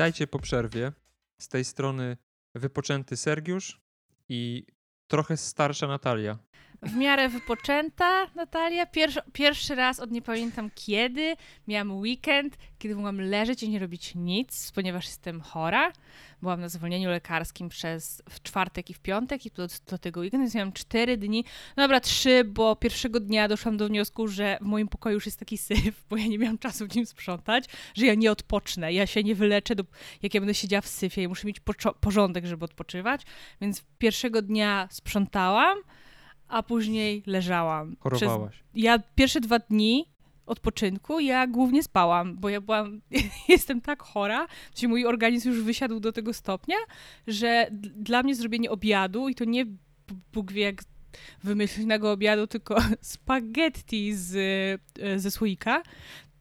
Witajcie po przerwie. Z tej strony wypoczęty Sergiusz i trochę starsza Natalia. W miarę wypoczęta Natalia. Pierwszy, pierwszy raz od nie pamiętam kiedy. Miałam weekend, kiedy mogłam leżeć i nie robić nic, ponieważ jestem chora. Byłam na zwolnieniu lekarskim przez w czwartek i w piątek i do, do tego weekendu, więc miałam cztery dni. No dobra, trzy, bo pierwszego dnia doszłam do wniosku, że w moim pokoju już jest taki syf, bo ja nie miałam czasu w nim sprzątać, że ja nie odpocznę. Ja się nie wyleczę, do, jak ja będę siedziała w syfie i muszę mieć porządek, żeby odpoczywać. Więc pierwszego dnia sprzątałam, a później leżałam. Chorowałaś. Przez, ja pierwsze dwa dni odpoczynku ja głównie spałam, bo ja byłam, jestem tak chora, że mój organizm już wysiadł do tego stopnia, że dla mnie zrobienie obiadu i to nie Bóg wie jak wymyślnego obiadu, tylko spaghetti z, e, ze słoika,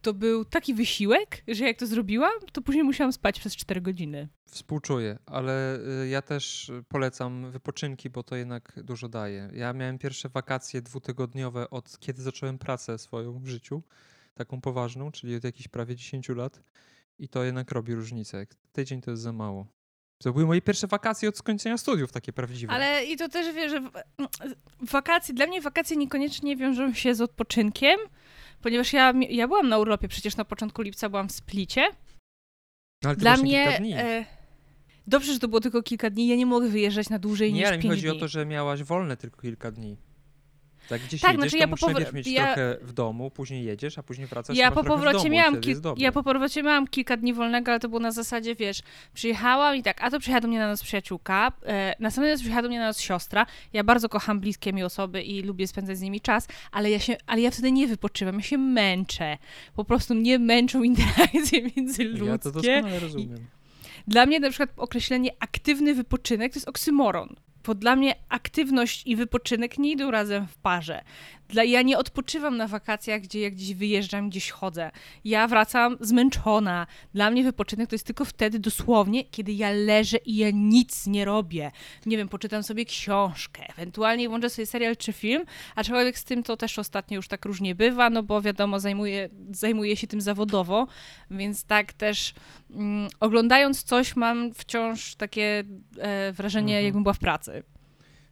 to był taki wysiłek, że jak to zrobiłam, to później musiałam spać przez 4 godziny. Współczuję, ale y, ja też polecam wypoczynki, bo to jednak dużo daje. Ja miałem pierwsze wakacje dwutygodniowe od kiedy zacząłem pracę swoją w życiu, taką poważną, czyli od jakichś prawie 10 lat i to jednak robi różnicę. Tydzień to jest za mało. To były moje pierwsze wakacje od skończenia studiów, takie prawdziwe. Ale i to też wiesz, że wakacje, dla mnie wakacje niekoniecznie wiążą się z odpoczynkiem, ponieważ ja, ja byłam na urlopie, przecież na początku lipca byłam w Splicie. No, ale Dla mnie e, dobrze, że to było tylko kilka dni. Ja nie mogę wyjeżdżać na dłużej nie, niż ale mi chodzi dni. o to, że miałaś wolne tylko kilka dni. Tak, gdzieś tak, jedziesz, znaczy to ja musisz po mieć ja... trochę w domu, później jedziesz, a później wracasz ja po powrocie domu, miałam Ja po powrocie miałam kilka dni wolnego, ale to było na zasadzie, wiesz, przyjechałam i tak, a to przyjechała do mnie na nas przyjaciółka, e, następny raz przyjechała do mnie na nas siostra. Ja bardzo kocham bliskie mi osoby i lubię spędzać z nimi czas, ale ja się, ale ja wtedy nie wypoczywam, ja się męczę. Po prostu mnie męczą interakcje międzyludzkie. Ja to doskonale rozumiem. I dla mnie na przykład określenie aktywny wypoczynek to jest oksymoron bo dla mnie aktywność i wypoczynek nie idą razem w parze. Dla, ja nie odpoczywam na wakacjach, gdzie jak gdzieś wyjeżdżam, gdzieś chodzę. Ja wracam zmęczona. Dla mnie wypoczynek to jest tylko wtedy dosłownie, kiedy ja leżę i ja nic nie robię. Nie wiem, poczytam sobie książkę, ewentualnie włączę sobie serial czy film, aczkolwiek z tym to też ostatnio już tak różnie bywa, no bo wiadomo, zajmuję, zajmuję się tym zawodowo, więc tak też mm, oglądając coś mam wciąż takie e, wrażenie, mhm. jakbym była w pracy.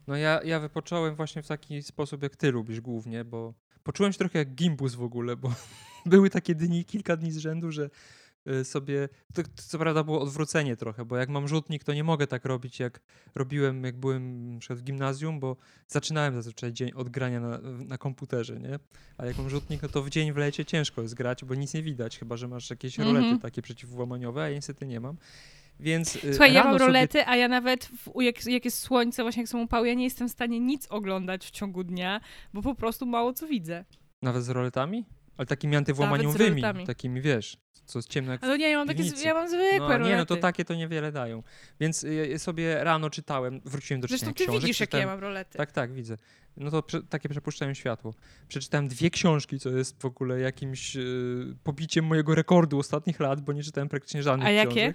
No ja, ja wypocząłem właśnie w taki sposób, jak ty lubisz głównie, bo poczułem się trochę jak gimbus w ogóle, bo były takie dni, kilka dni z rzędu, że y, sobie, to, to co prawda było odwrócenie trochę, bo jak mam rzutnik, to nie mogę tak robić, jak robiłem, jak byłem w gimnazjum, bo zaczynałem zazwyczaj dzień od grania na, na komputerze, nie? A jak mam rzutnik, no to w dzień w lecie ciężko jest grać, bo nic nie widać, chyba, że masz jakieś rolety mm -hmm. takie przeciwłamaniowe, a ja niestety nie mam. Więc y, Słuchaj, ja mam rolety, sobie... a ja nawet w, jak, jak, jest słońce, właśnie jak są upały, ja nie jestem w stanie nic oglądać w ciągu dnia, bo po prostu mało co widzę. Nawet z roletami? Ale takimi antywłamaniowymi, takimi wiesz, co jest ciemne jak Ale nie, ja mam, takie, ja mam zwykłe no, rolety. Nie, no to takie to niewiele dają. Więc y, sobie rano czytałem, wróciłem do Zresztą czytania ty widzisz, jakie ja mam rolety. Tak, tak, widzę. No to prze, takie przepuszczają światło. Przeczytałem dwie książki, co jest w ogóle jakimś y, pobiciem mojego rekordu ostatnich lat, bo nie czytałem praktycznie żadnych A książek. jakie?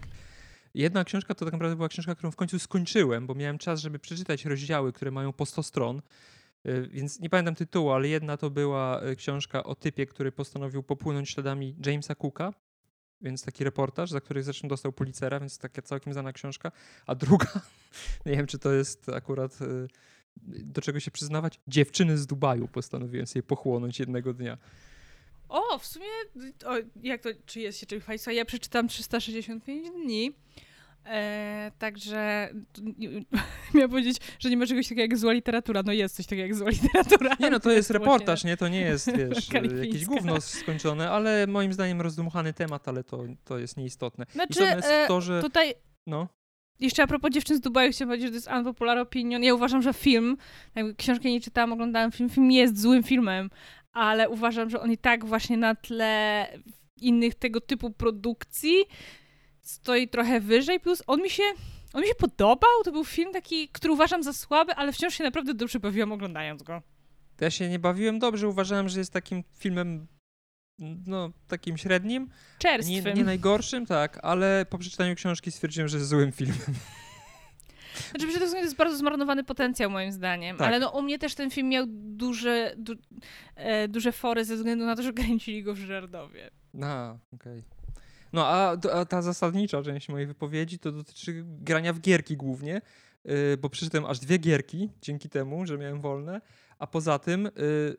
Jedna książka to tak naprawdę była książka, którą w końcu skończyłem, bo miałem czas, żeby przeczytać rozdziały, które mają po 100 stron. Y, więc nie pamiętam tytułu, ale jedna to była y, książka o typie, który postanowił popłynąć śladami Jamesa Cooka, więc taki reportaż, za który zresztą dostał Pulitzera, więc taka całkiem znana książka. A druga, nie wiem, czy to jest akurat y, do czego się przyznawać, dziewczyny z Dubaju postanowiłem sobie pochłonąć jednego dnia. O, w sumie, o, jak to, czy jest się czymś Państwa? Ja przeczytam 365 dni. E, także miałam powiedzieć, że nie ma czegoś takiego jak zła literatura. No jest coś takiego jak zła literatura. Nie no, to jest reportaż, nie? To nie jest, wiesz, jakieś gówno skończone, ale moim zdaniem rozdmuchany temat, ale to, to jest nieistotne. Znaczy, Istotne jest e, to, że... Tutaj... No. Jeszcze a propos dziewczyn z Dubaju chciałam powiedzieć, że to jest unpopular opinion. Ja uważam, że film, książkę nie czytałam, oglądałam film, film jest złym filmem, ale uważam, że on i tak właśnie na tle innych tego typu produkcji stoi trochę wyżej, plus on mi się, on mi się podobał, to był film taki, który uważam za słaby, ale wciąż się naprawdę dobrze bawiłam oglądając go. Ja się nie bawiłem dobrze, uważałem, że jest takim filmem no, takim średnim. Czerstwym. Nie, nie najgorszym, tak, ale po przeczytaniu książki stwierdziłem, że jest złym filmem. Znaczy, że to jest bardzo zmarnowany potencjał moim zdaniem, tak. ale no u mnie też ten film miał duże, du, e, duże fory ze względu na to, że kręcili go w Żerdowie. A, okej. Okay. No a, a, ta zasadnicza część mojej wypowiedzi to dotyczy grania w gierki głównie, yy, bo przeczytałem aż dwie gierki dzięki temu, że miałem wolne, a poza tym yy,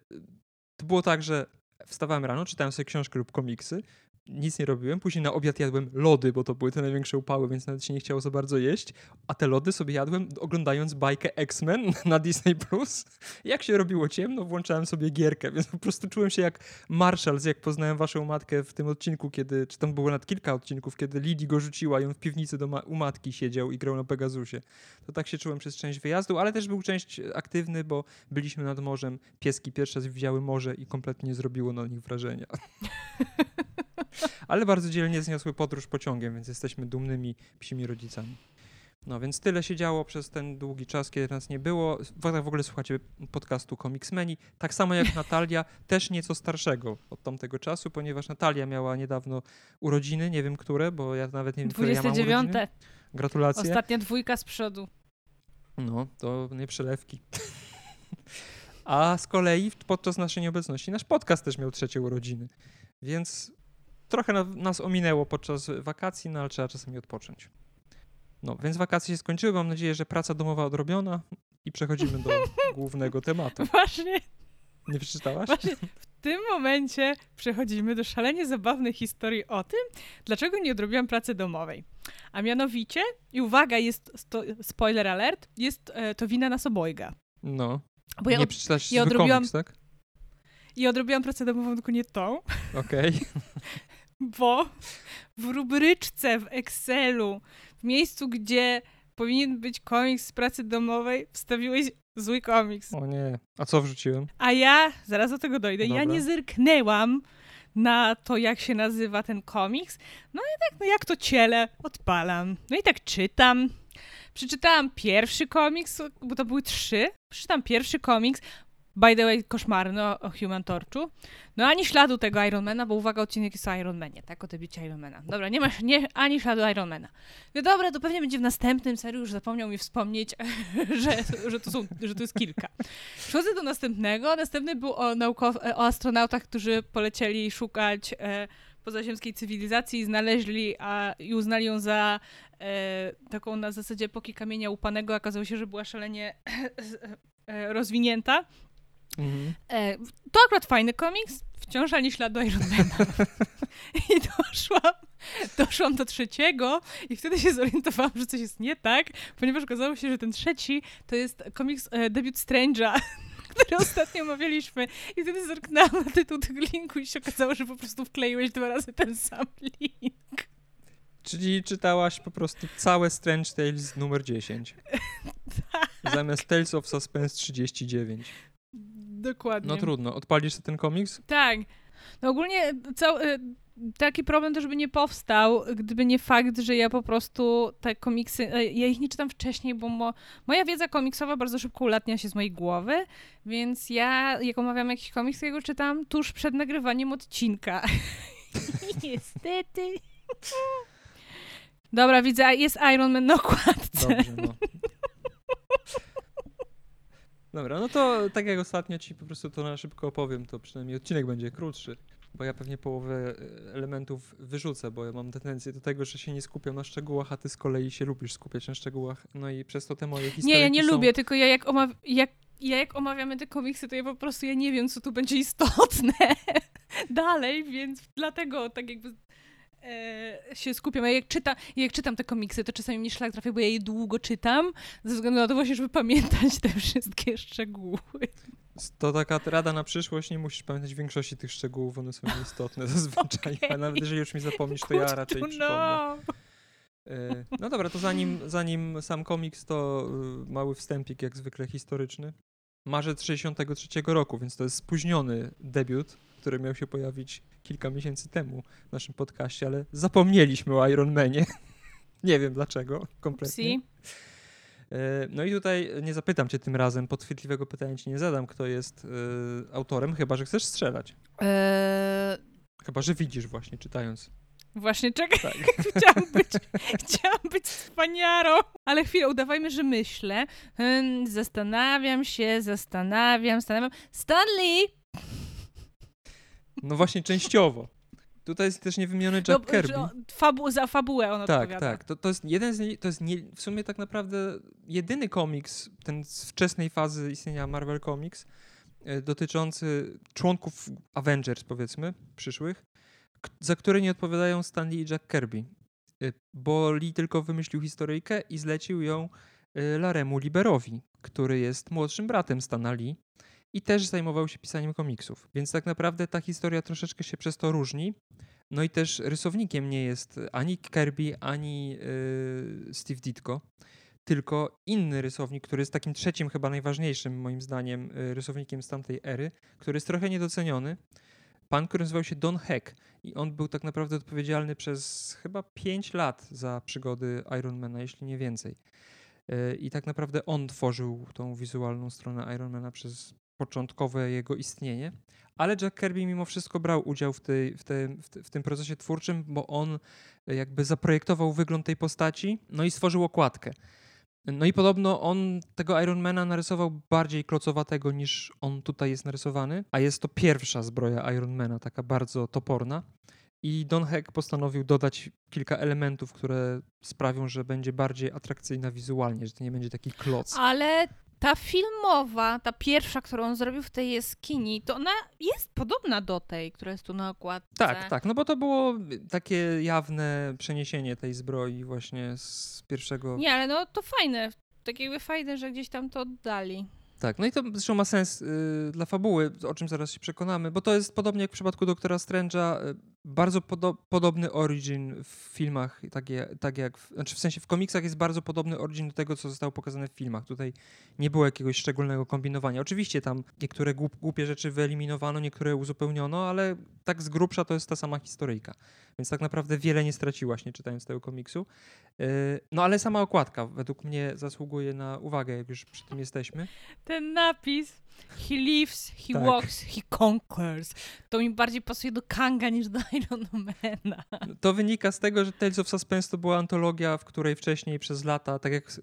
to było tak, że wstawałem rano, czytałem sobie książkę lub komiksy, nic nie robiłem. Później na obiad jadłem lody, bo to były te największe upały, więc nawet się nie chciało za bardzo jeść. A te lody sobie jadłem oglądając bajkę X-Men na Disney+. Plus. Jak się robiło ciemno, włączałem sobie gierkę, więc po prostu czułem się jak Marshall, jak poznałem waszą matkę w tym odcinku, kiedy, czy tam było nad kilka odcinków, kiedy Lidi go rzuciła i on w piwnicy do ma- u matki siedział i grał na Pegasusie. To tak się czułem przez część wyjazdu, ale też był część aktywny, bo byliśmy nad morzem. Pieski pierwszy raz widziały morze i kompletnie nie zrobiło na nich wrażenia. Ale bardzo dzielnie zniosły podróż pociągiem, więc jesteśmy dumnymi psimi rodzicami. No więc tyle się działo przez ten długi czas, kiedy nas nie było. W ogóle słuchacie podcastu Comicsmeni. Tak samo jak Natalia, też nieco starszego od tamtego czasu, ponieważ Natalia miała niedawno urodziny, nie wiem które, bo ja nawet nie wiem, 29. które ja mam Gratulacje. Ostatnia dwójka z przodu. No, to nie przelewki. A z kolei podczas naszej nieobecności nasz podcast też miał trzecie urodziny. Więc trochę na, nas ominęło podczas wakacji, no ale trzeba czasami odpocząć. No, więc wakacje się skończyły. Mam nadzieję, że praca domowa odrobiona i przechodzimy do głównego tematu. Właśnie. Nie przeczytałaś? Właśnie w tym momencie przechodzimy do szalenie zabawnej historii o tym, dlaczego nie odrobiłam pracy domowej. A mianowicie, i uwaga, jest to, spoiler alert, jest e, to wina nas obojga. No. Bo ja nie przeczytasz ja odrobiłam, komiks, tak? I odrobiłam pracę domową, tylko nie tą. Okej. Okay. bo w rubryczce w Excelu, w miejscu, gdzie powinien być komiks z pracy domowej, wstawiłeś zły komiks. O nie, a co wrzuciłem? A ja, zaraz do tego dojdę, Dobra. ja nie zerknęłam na to, jak się nazywa ten komiks. No i tak, no jak to ciele, odpalam. No i tak czytam. Przeczytałam pierwszy komiks, bo to były trzy. Przeczytam pierwszy komiks, By the way, koszmarny o, o Human Torchu. No ani śladu tego Ironmana, bo uwaga, odcinek jest o Ironmanie, tak? O debiucie Ironmana. Dobra, nie masz nie, ani śladu Ironmana. No dobra, to pewnie będzie w następnym, serii już zapomniał mi wspomnieć, że, że, to są, że to jest kilka. Przechodzę do następnego. Następny był o, naukow- o astronautach, którzy polecieli szukać e, pozaziemskiej cywilizacji i znaleźli a, i uznali ją za e, taką na zasadzie epoki kamienia upanego. Okazało się, że była szalenie e, rozwinięta Mhm. E, to akurat fajny komiks, wciąż ani śladu Ironmana. I doszłam, doszłam do trzeciego i wtedy się zorientowałam, że coś jest nie tak, ponieważ okazało się, że ten trzeci to jest komiks e, debiut Strange'a, który ostatnio omawialiśmy. I wtedy zerknęłam na tytuł tego linku i się okazało, że po prostu wkleiłeś dwa razy ten sam link. Czyli czytałaś po prostu całe Strange Tales numer 10. tak. Zamiast Tales of Suspense 39. Dokładnie. No trudno. Odpalisz ten komiks? Tak. No ogólnie cały, taki problem też by nie powstał, gdyby nie fakt, że ja po prostu te komiksy, e, ja ich nie czytam wcześniej, bo mo, moja wiedza komiksowa bardzo szybko ulatnia się z mojej głowy, więc ja, jak omawiam jakiś komiks, to ja go czytam tuż przed nagrywaniem odcinka. Niestety. Dobra, widzę, jest Iron Man na okładce. Dobrze, no. Dobra, no to tak jak ostatnio ci po prostu to na szybko opowiem, to przynajmniej odcinek będzie krótszy, bo ja pewnie połowę e, elementów wyrzucę, bo ja mam tendencję do tego, że się nie skupiam na szczegółach, a ty z kolei się lubisz skupiać na szczegółach, no i przez to te moje historie Nie, ja nie są... lubię, tylko ja jak, omaw jak, ja jak omawiamy te komiksy, to ja po prostu ja nie wiem, co tu będzie istotne. Dalej, więc dlatego tak jakby e, się skupiam. Ja jak, czyta, jak czytam te komiksy, to czasami mnie szlak trafia, bo ja je długo czytam, ze względu na to właśnie, żeby pamiętać te wszystkie szczegóły. To taka rada na przyszłość, nie musisz pamiętać większości tych szczegółów, one są nieistotne zazwyczaj, okay. a nawet jeżeli już mi zapomnisz, to ja raczej to przypomnę. E, no dobra, to zanim, zanim sam komiks, to y, mały wstępik, jak zwykle historyczny. Marzec 63 roku, więc to jest spóźniony debiut, który miał się pojawić kilka miesięcy temu w naszym podcaście, ale zapomnieliśmy o Iron Manie. nie wiem dlaczego kompletnie. Upsi. E, no i tutaj nie zapytam cię tym razem, podchwytliwego pytania ci nie zadam, kto jest y, autorem, chyba że chcesz strzelać. Eee... Chyba, że widzisz właśnie, czytając. Właśnie, czekaj, tak. chciałam, być, chciałam być wspaniarą, ale chwilę, udawajmy, że myślę. Hmm, zastanawiam się, zastanawiam, zastanawiam. Stanley! No właśnie częściowo. Tutaj jest też niewymieniony Jack No, Kirby. Fabu za fabułę on Tak, odpowiada. tak. To, to jest jeden z nie, to jest nie, w sumie tak naprawdę jedyny komiks, ten z wczesnej fazy istnienia Marvel Comics, e, dotyczący członków Avengers, powiedzmy, przyszłych, za które nie odpowiadają Stan Lee i Jack Kirby. E, Bo Lee tylko wymyślił historyjkę i zlecił ją e, Laremu Liberowi, który jest młodszym bratem Stana Lee i też zajmował się pisaniem komiksów. Więc tak naprawdę ta historia troszeczkę się przez to różni. No i też rysownikiem nie jest ani Kirby, ani y, Steve Ditko, tylko inny rysownik, który jest takim trzecim, chyba najważniejszym moim zdaniem y, rysownikiem z tamtej ery, który jest trochę niedoceniony. Pan, który nazywał się Don Heck i on był tak naprawdę odpowiedzialny przez chyba 5 lat za przygody Ironmana, jeśli nie więcej. Y, I tak naprawdę on tworzył tą wizualną stronę Ironmana przez początkowe jego istnienie. Ale Jack Kirby mimo wszystko brał udział w, tej, w, tej, w, te- w tym procesie twórczym, bo on e, jakby zaprojektował wygląd tej postaci, no i stworzył okładkę. No i podobno on tego Ironmana narysował bardziej klocowatego niż on tutaj jest narysowany, a jest to pierwsza zbroja Ironmana, taka bardzo toporna. I Don Heck postanowił dodać kilka elementów, które sprawią, że będzie bardziej atrakcyjna wizualnie, że to nie będzie taki kloc. Ale ta filmowa, ta pierwsza, którą on zrobił w tej jaskini, to ona jest podobna do tej, która jest tu na okładce. Tak, tak, no bo to było takie jawne przeniesienie tej zbroi właśnie z pierwszego... Nie, ale no to fajne. Tak jakby fajne, że gdzieś tam to oddali. Tak, no i to zresztą ma sens y, dla fabuły, o czym zaraz się przekonamy, bo to jest podobnie jak w przypadku Doktora Strange'a, y, bardzo podo- podobny origin w filmach, tak, je, tak jak, w, znaczy w sensie w komiksach jest bardzo podobny origin do tego, co zostało pokazane w filmach. Tutaj nie było jakiegoś szczególnego kombinowania. Oczywiście tam niektóre głup, głupie rzeczy wyeliminowano, niektóre uzupełniono, ale tak z grubsza to jest ta sama historyjka. Więc tak naprawdę wiele nie straciłaś, nie czytając tego komiksu. Y, No ale sama okładka według mnie zasługuje na uwagę, jak już przy tym jesteśmy. Ten napis He lives, he Tak. walks, he conquers. To mi bardziej pasuje do Kanga niż do Ironmana. To wynika z tego, że Tales of Suspense to była antologia, w której wcześniej przez lata, tak jak y,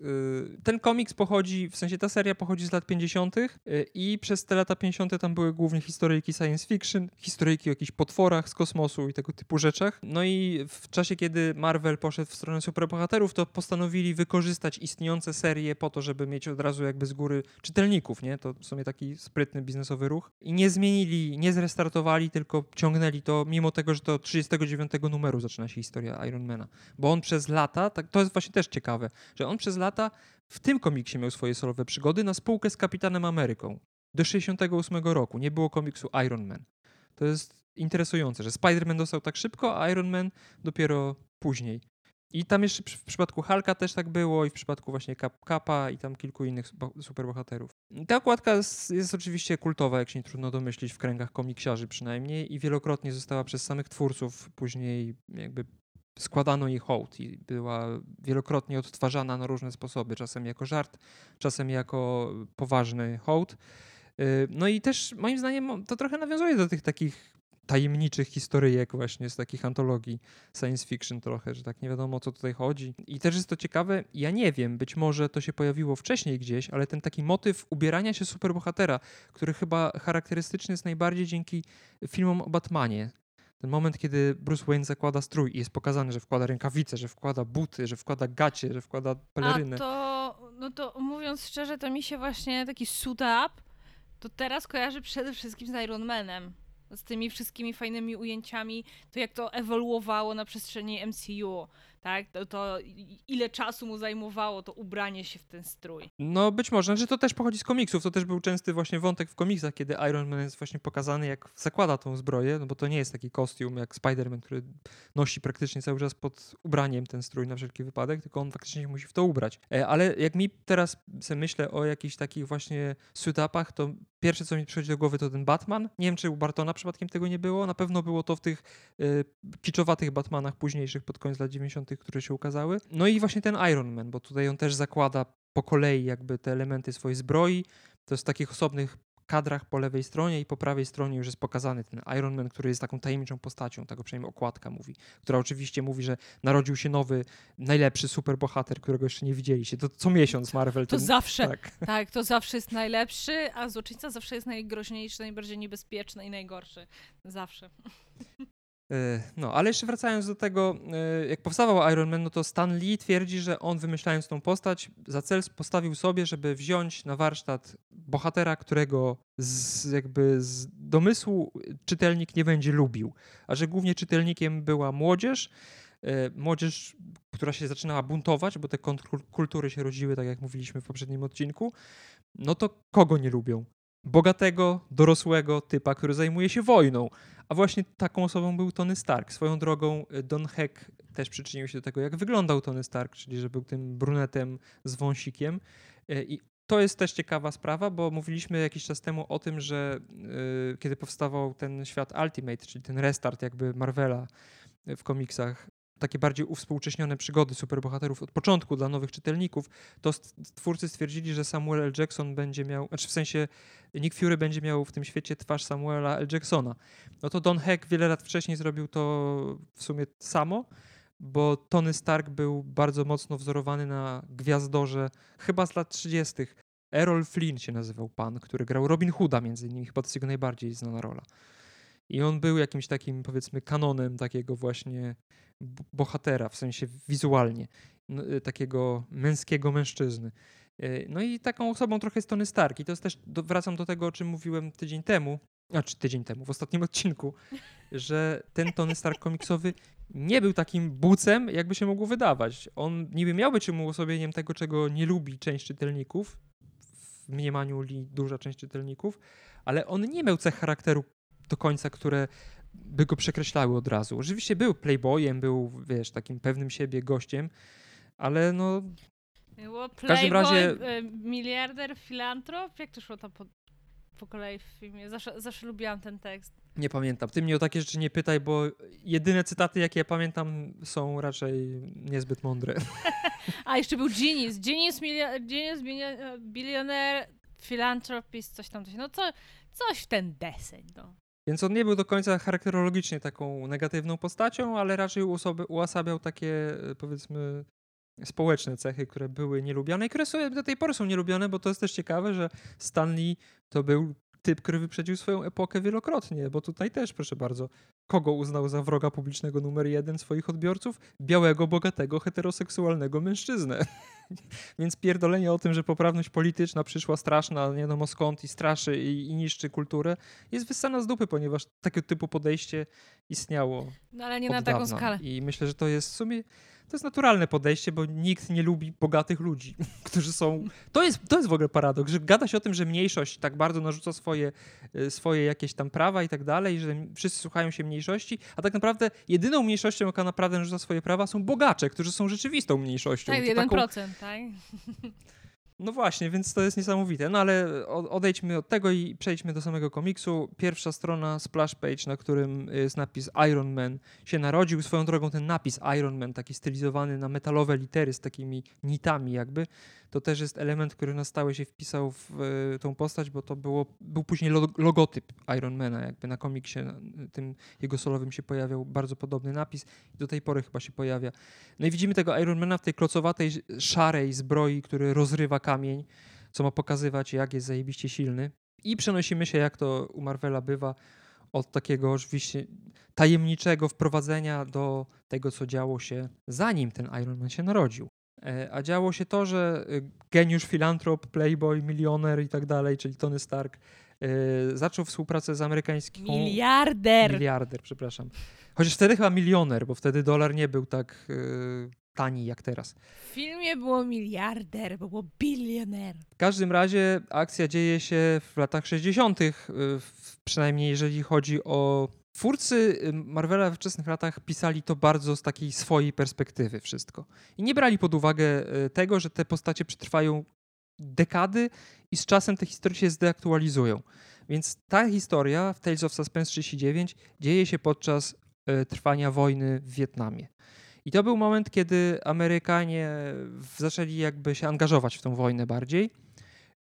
ten komiks pochodzi, w sensie ta seria pochodzi z lat 50. y, i przez te lata 50. tam były głównie historyjki science fiction, historyjki o jakichś potworach z kosmosu i tego typu rzeczach. No i w czasie, kiedy Marvel poszedł w stronę superbohaterów, to postanowili wykorzystać istniejące serie po to, żeby mieć od razu jakby z góry czytelników, nie? To w sumie taki sprytny biznesowy ruch. I nie zmienili, nie zrestartowali, tylko ciągnęli to, mimo tego, że to 39 numeru zaczyna się historia Ironmana. Bo on przez lata, tak, to jest właśnie też ciekawe, że on przez lata w tym komiksie miał swoje solowe przygody na spółkę z Kapitanem Ameryką. Do 68 roku nie było komiksu Iron Man. To jest interesujące, że Spider-Man dostał tak szybko, a Iron Man dopiero później. I tam jeszcze w przypadku Hulka też tak było i w przypadku właśnie Cap Capa i tam kilku innych superbohaterów. Ta okładka jest, jest oczywiście kultowa, jak się nie trudno domyślić, w kręgach komiksiarzy przynajmniej i wielokrotnie została przez samych twórców później jakby składano jej hołd i była wielokrotnie odtwarzana na różne sposoby, czasem jako żart, czasem jako poważny hołd. Y, No i też moim zdaniem to trochę nawiązuje do tych takich tajemniczych historyjek właśnie z takich antologii science fiction trochę, że tak nie wiadomo o co tutaj chodzi. I też jest to ciekawe, ja nie wiem, być może to się pojawiło wcześniej gdzieś, ale ten taki motyw ubierania się superbohatera, który chyba charakterystyczny jest najbardziej dzięki filmom o Batmanie. Ten moment, kiedy Bruce Wayne zakłada strój i jest pokazane, że wkłada rękawice, że wkłada buty, że wkłada gacie, że wkłada pelerynę. A to, no to mówiąc szczerze, to mi się właśnie taki suit up, to teraz kojarzy przede wszystkim z Iron Manem. Z tymi wszystkimi fajnymi ujęciami, to jak to ewoluowało na przestrzeni MCU, tak? To, to ile czasu mu zajmowało to ubranie się w ten strój. No być może, że to też pochodzi z komiksów. To też był częsty właśnie wątek w komiksach, kiedy Iron Man jest właśnie pokazany, jak zakłada tą zbroję, no bo to nie jest taki kostium jak Spider-Man, który nosi praktycznie cały czas pod ubraniem ten strój na wszelki wypadek, tylko on faktycznie musi w to ubrać. E, Ale jak mi teraz sobie myślę o jakichś takich właśnie suit-upach, to pierwsze, co mi przychodzi do głowy, to ten Batman. Nie wiem, czy u Bartona przypadkiem tego nie było. Na pewno było to w tych e, kiczowatych Batmanach późniejszych pod koniec lat 90., które się ukazały. No i właśnie ten Iron Man, bo tutaj on też zakłada po kolei jakby te elementy swojej zbroi. To jest w takich osobnych kadrach po lewej stronie i po prawej stronie już jest pokazany ten Iron Man, który jest taką tajemniczą postacią, tego przynajmniej okładka mówi, która oczywiście mówi, że narodził się nowy, najlepszy superbohater, którego jeszcze nie widzieliście. To co miesiąc Marvel. To ten, zawsze, Tak. tak, to zawsze jest najlepszy, a złoczyńca zawsze jest najgroźniejszy, najbardziej niebezpieczny i najgorszy. Zawsze. E, no, ale jeszcze wracając do tego, e, jak powstawał Iron Man, no to Stan Lee twierdzi, że on wymyślając tą postać, za cel postawił sobie, żeby wziąć na warsztat bohatera, którego z, jakby z domysłu czytelnik nie będzie lubił, a że głównie czytelnikiem była młodzież, e, młodzież, która się zaczynała buntować, bo te kultury się rodziły, tak jak mówiliśmy w poprzednim odcinku, no to kogo nie lubią? bogatego, dorosłego typa, który zajmuje się wojną. A właśnie taką osobą był Tony Stark. Swoją drogą y, Don Heck też przyczynił się do tego, jak wyglądał Tony Stark, czyli że był tym brunetem z wąsikiem. Y, I to jest też ciekawa sprawa, bo mówiliśmy jakiś czas temu o tym, że yy, kiedy powstawał ten świat Ultimate, czyli ten restart jakby Marvela w komiksach, takie bardziej uwspółcześnione przygody superbohaterów od początku dla nowych czytelników, to twórcy stwierdzili, że Samuel L. Jackson będzie miał, znaczy w sensie Nick Fury będzie miał w tym świecie twarz Samuela L. Jacksona. No to Don Heck wiele lat wcześniej zrobił to w sumie samo, bo Tony Stark był bardzo mocno wzorowany na gwiazdorze chyba z lat 30. Errol Flynn się nazywał pan, który grał Robin Hooda między innymi, chyba to jest jego najbardziej znana rola. I on był jakimś takim, powiedzmy, kanonem takiego właśnie bohatera, w sensie wizualnie, y, takiego męskiego mężczyzny. Y, no i taką osobą trochę jest Tony Stark. I to jest też, do, wracam do tego, o czym mówiłem tydzień temu, znaczy tydzień temu, w ostatnim odcinku, że ten Tony Stark komiksowy nie był takim bucem, jakby się mogło wydawać. On niby miał być uosobieniem tego, czego nie lubi część czytelników, w mniemaniu li duża część czytelników, ale on nie miał cech charakteru do końca, które by go przekreślały od razu. Oczywiście był playboyem, był, wiesz, takim pewnym siebie gościem, ale no... Było w każdym razie... E, miliarder, filantrop? Jak to szło tam po, po kolei w filmie? Zawsze, zawsze lubiłam ten tekst. Nie pamiętam. Ty mnie o takie rzeczy nie pytaj, bo jedyne cytaty, jakie ja pamiętam, są raczej niezbyt mądre. A, jeszcze był Genius. Genius, milia- Genius bilioner, philanthropist, coś tam. Coś. No to coś w ten deseń, no. Więc on nie był do końca charakterologicznie taką negatywną postacią, ale raczej uosabiał takie, e, powiedzmy, społeczne cechy, które były nielubiane i które są, do tej pory są nielubiane, bo to jest też ciekawe, że Stanley to był typ, który wyprzedził swoją epokę wielokrotnie, bo tutaj też, proszę bardzo, kogo uznał za wroga publicznego numer jeden swoich odbiorców? Białego, bogatego, heteroseksualnego mężczyznę. Więc pierdolenie o tym, że poprawność polityczna przyszła straszna, nie wiadomo skąd i straszy i, i niszczy kulturę, jest wyssana z dupy, ponieważ takie typu podejście istniało. No ale nie na taką skalę. I myślę, że to jest w sumie to jest naturalne podejście, bo nikt nie lubi bogatych ludzi, którzy są. To jest, to jest w ogóle paradoks, że gada się o tym, że mniejszość tak bardzo narzuca swoje, e, swoje jakieś tam prawa i tak dalej, że wszyscy słuchają się mniejszości, a tak naprawdę jedyną mniejszością, jaka naprawdę narzuca swoje prawa, są bogacze, którzy są rzeczywistą mniejszością. Tak, 1%, taką... tak? No właśnie, więc to jest niesamowite. No ale odejdźmy od tego i przejdźmy do samego komiksu. Pierwsza strona, splash page, na którym jest napis Iron Man się narodził. Swoją drogą ten napis Iron Man, taki stylizowany na metalowe litery z takimi nitami jakby, to też jest element, który na stałe się wpisał w y, tą postać, bo to było, był później logotyp Ironmana, jakby na komiksie tym jego solowym się pojawiał bardzo podobny napis i do tej pory chyba się pojawia. No i widzimy tego Ironmana w tej klocowatej, szarej zbroi, który rozrywa kamień, co ma pokazywać, jak jest zajebiście silny. I przenosimy się, jak to u Marvela bywa, od takiego oczywiście tajemniczego wprowadzenia do tego, co działo się zanim ten Iron Man się narodził. E, a działo się to, że y, geniusz, filantrop, playboy, milioner i tak dalej, czyli Tony Stark, e, zaczął współpracę z amerykańską... Miliarder! Miliarder, przepraszam. Chociaż wtedy chyba milioner, bo wtedy dolar nie był tak e, tani jak teraz. W filmie było miliarder, było bilioner. W każdym razie akcja dzieje się w latach 60., przynajmniej jeżeli chodzi o Twórcy Marvela w wczesnych latach pisali to bardzo z takiej swojej perspektywy wszystko. I nie brali pod uwagę y, tego, że te postacie przetrwają dekady i z czasem te historie się zdeaktualizują. Więc ta historia w Tales of Suspense 39 dzieje się podczas y, trwania wojny w Wietnamie. I to był moment, kiedy Amerykanie zaczęli jakby się angażować w tą wojnę bardziej.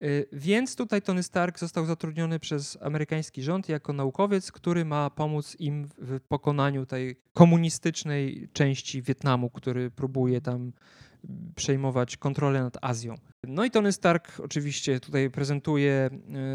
Y, więc tutaj Tony Stark został zatrudniony przez amerykański rząd jako naukowiec, który ma pomóc im w pokonaniu tej komunistycznej części Wietnamu, który próbuje tam przejmować kontrolę nad Azją. No i Tony Stark oczywiście tutaj prezentuje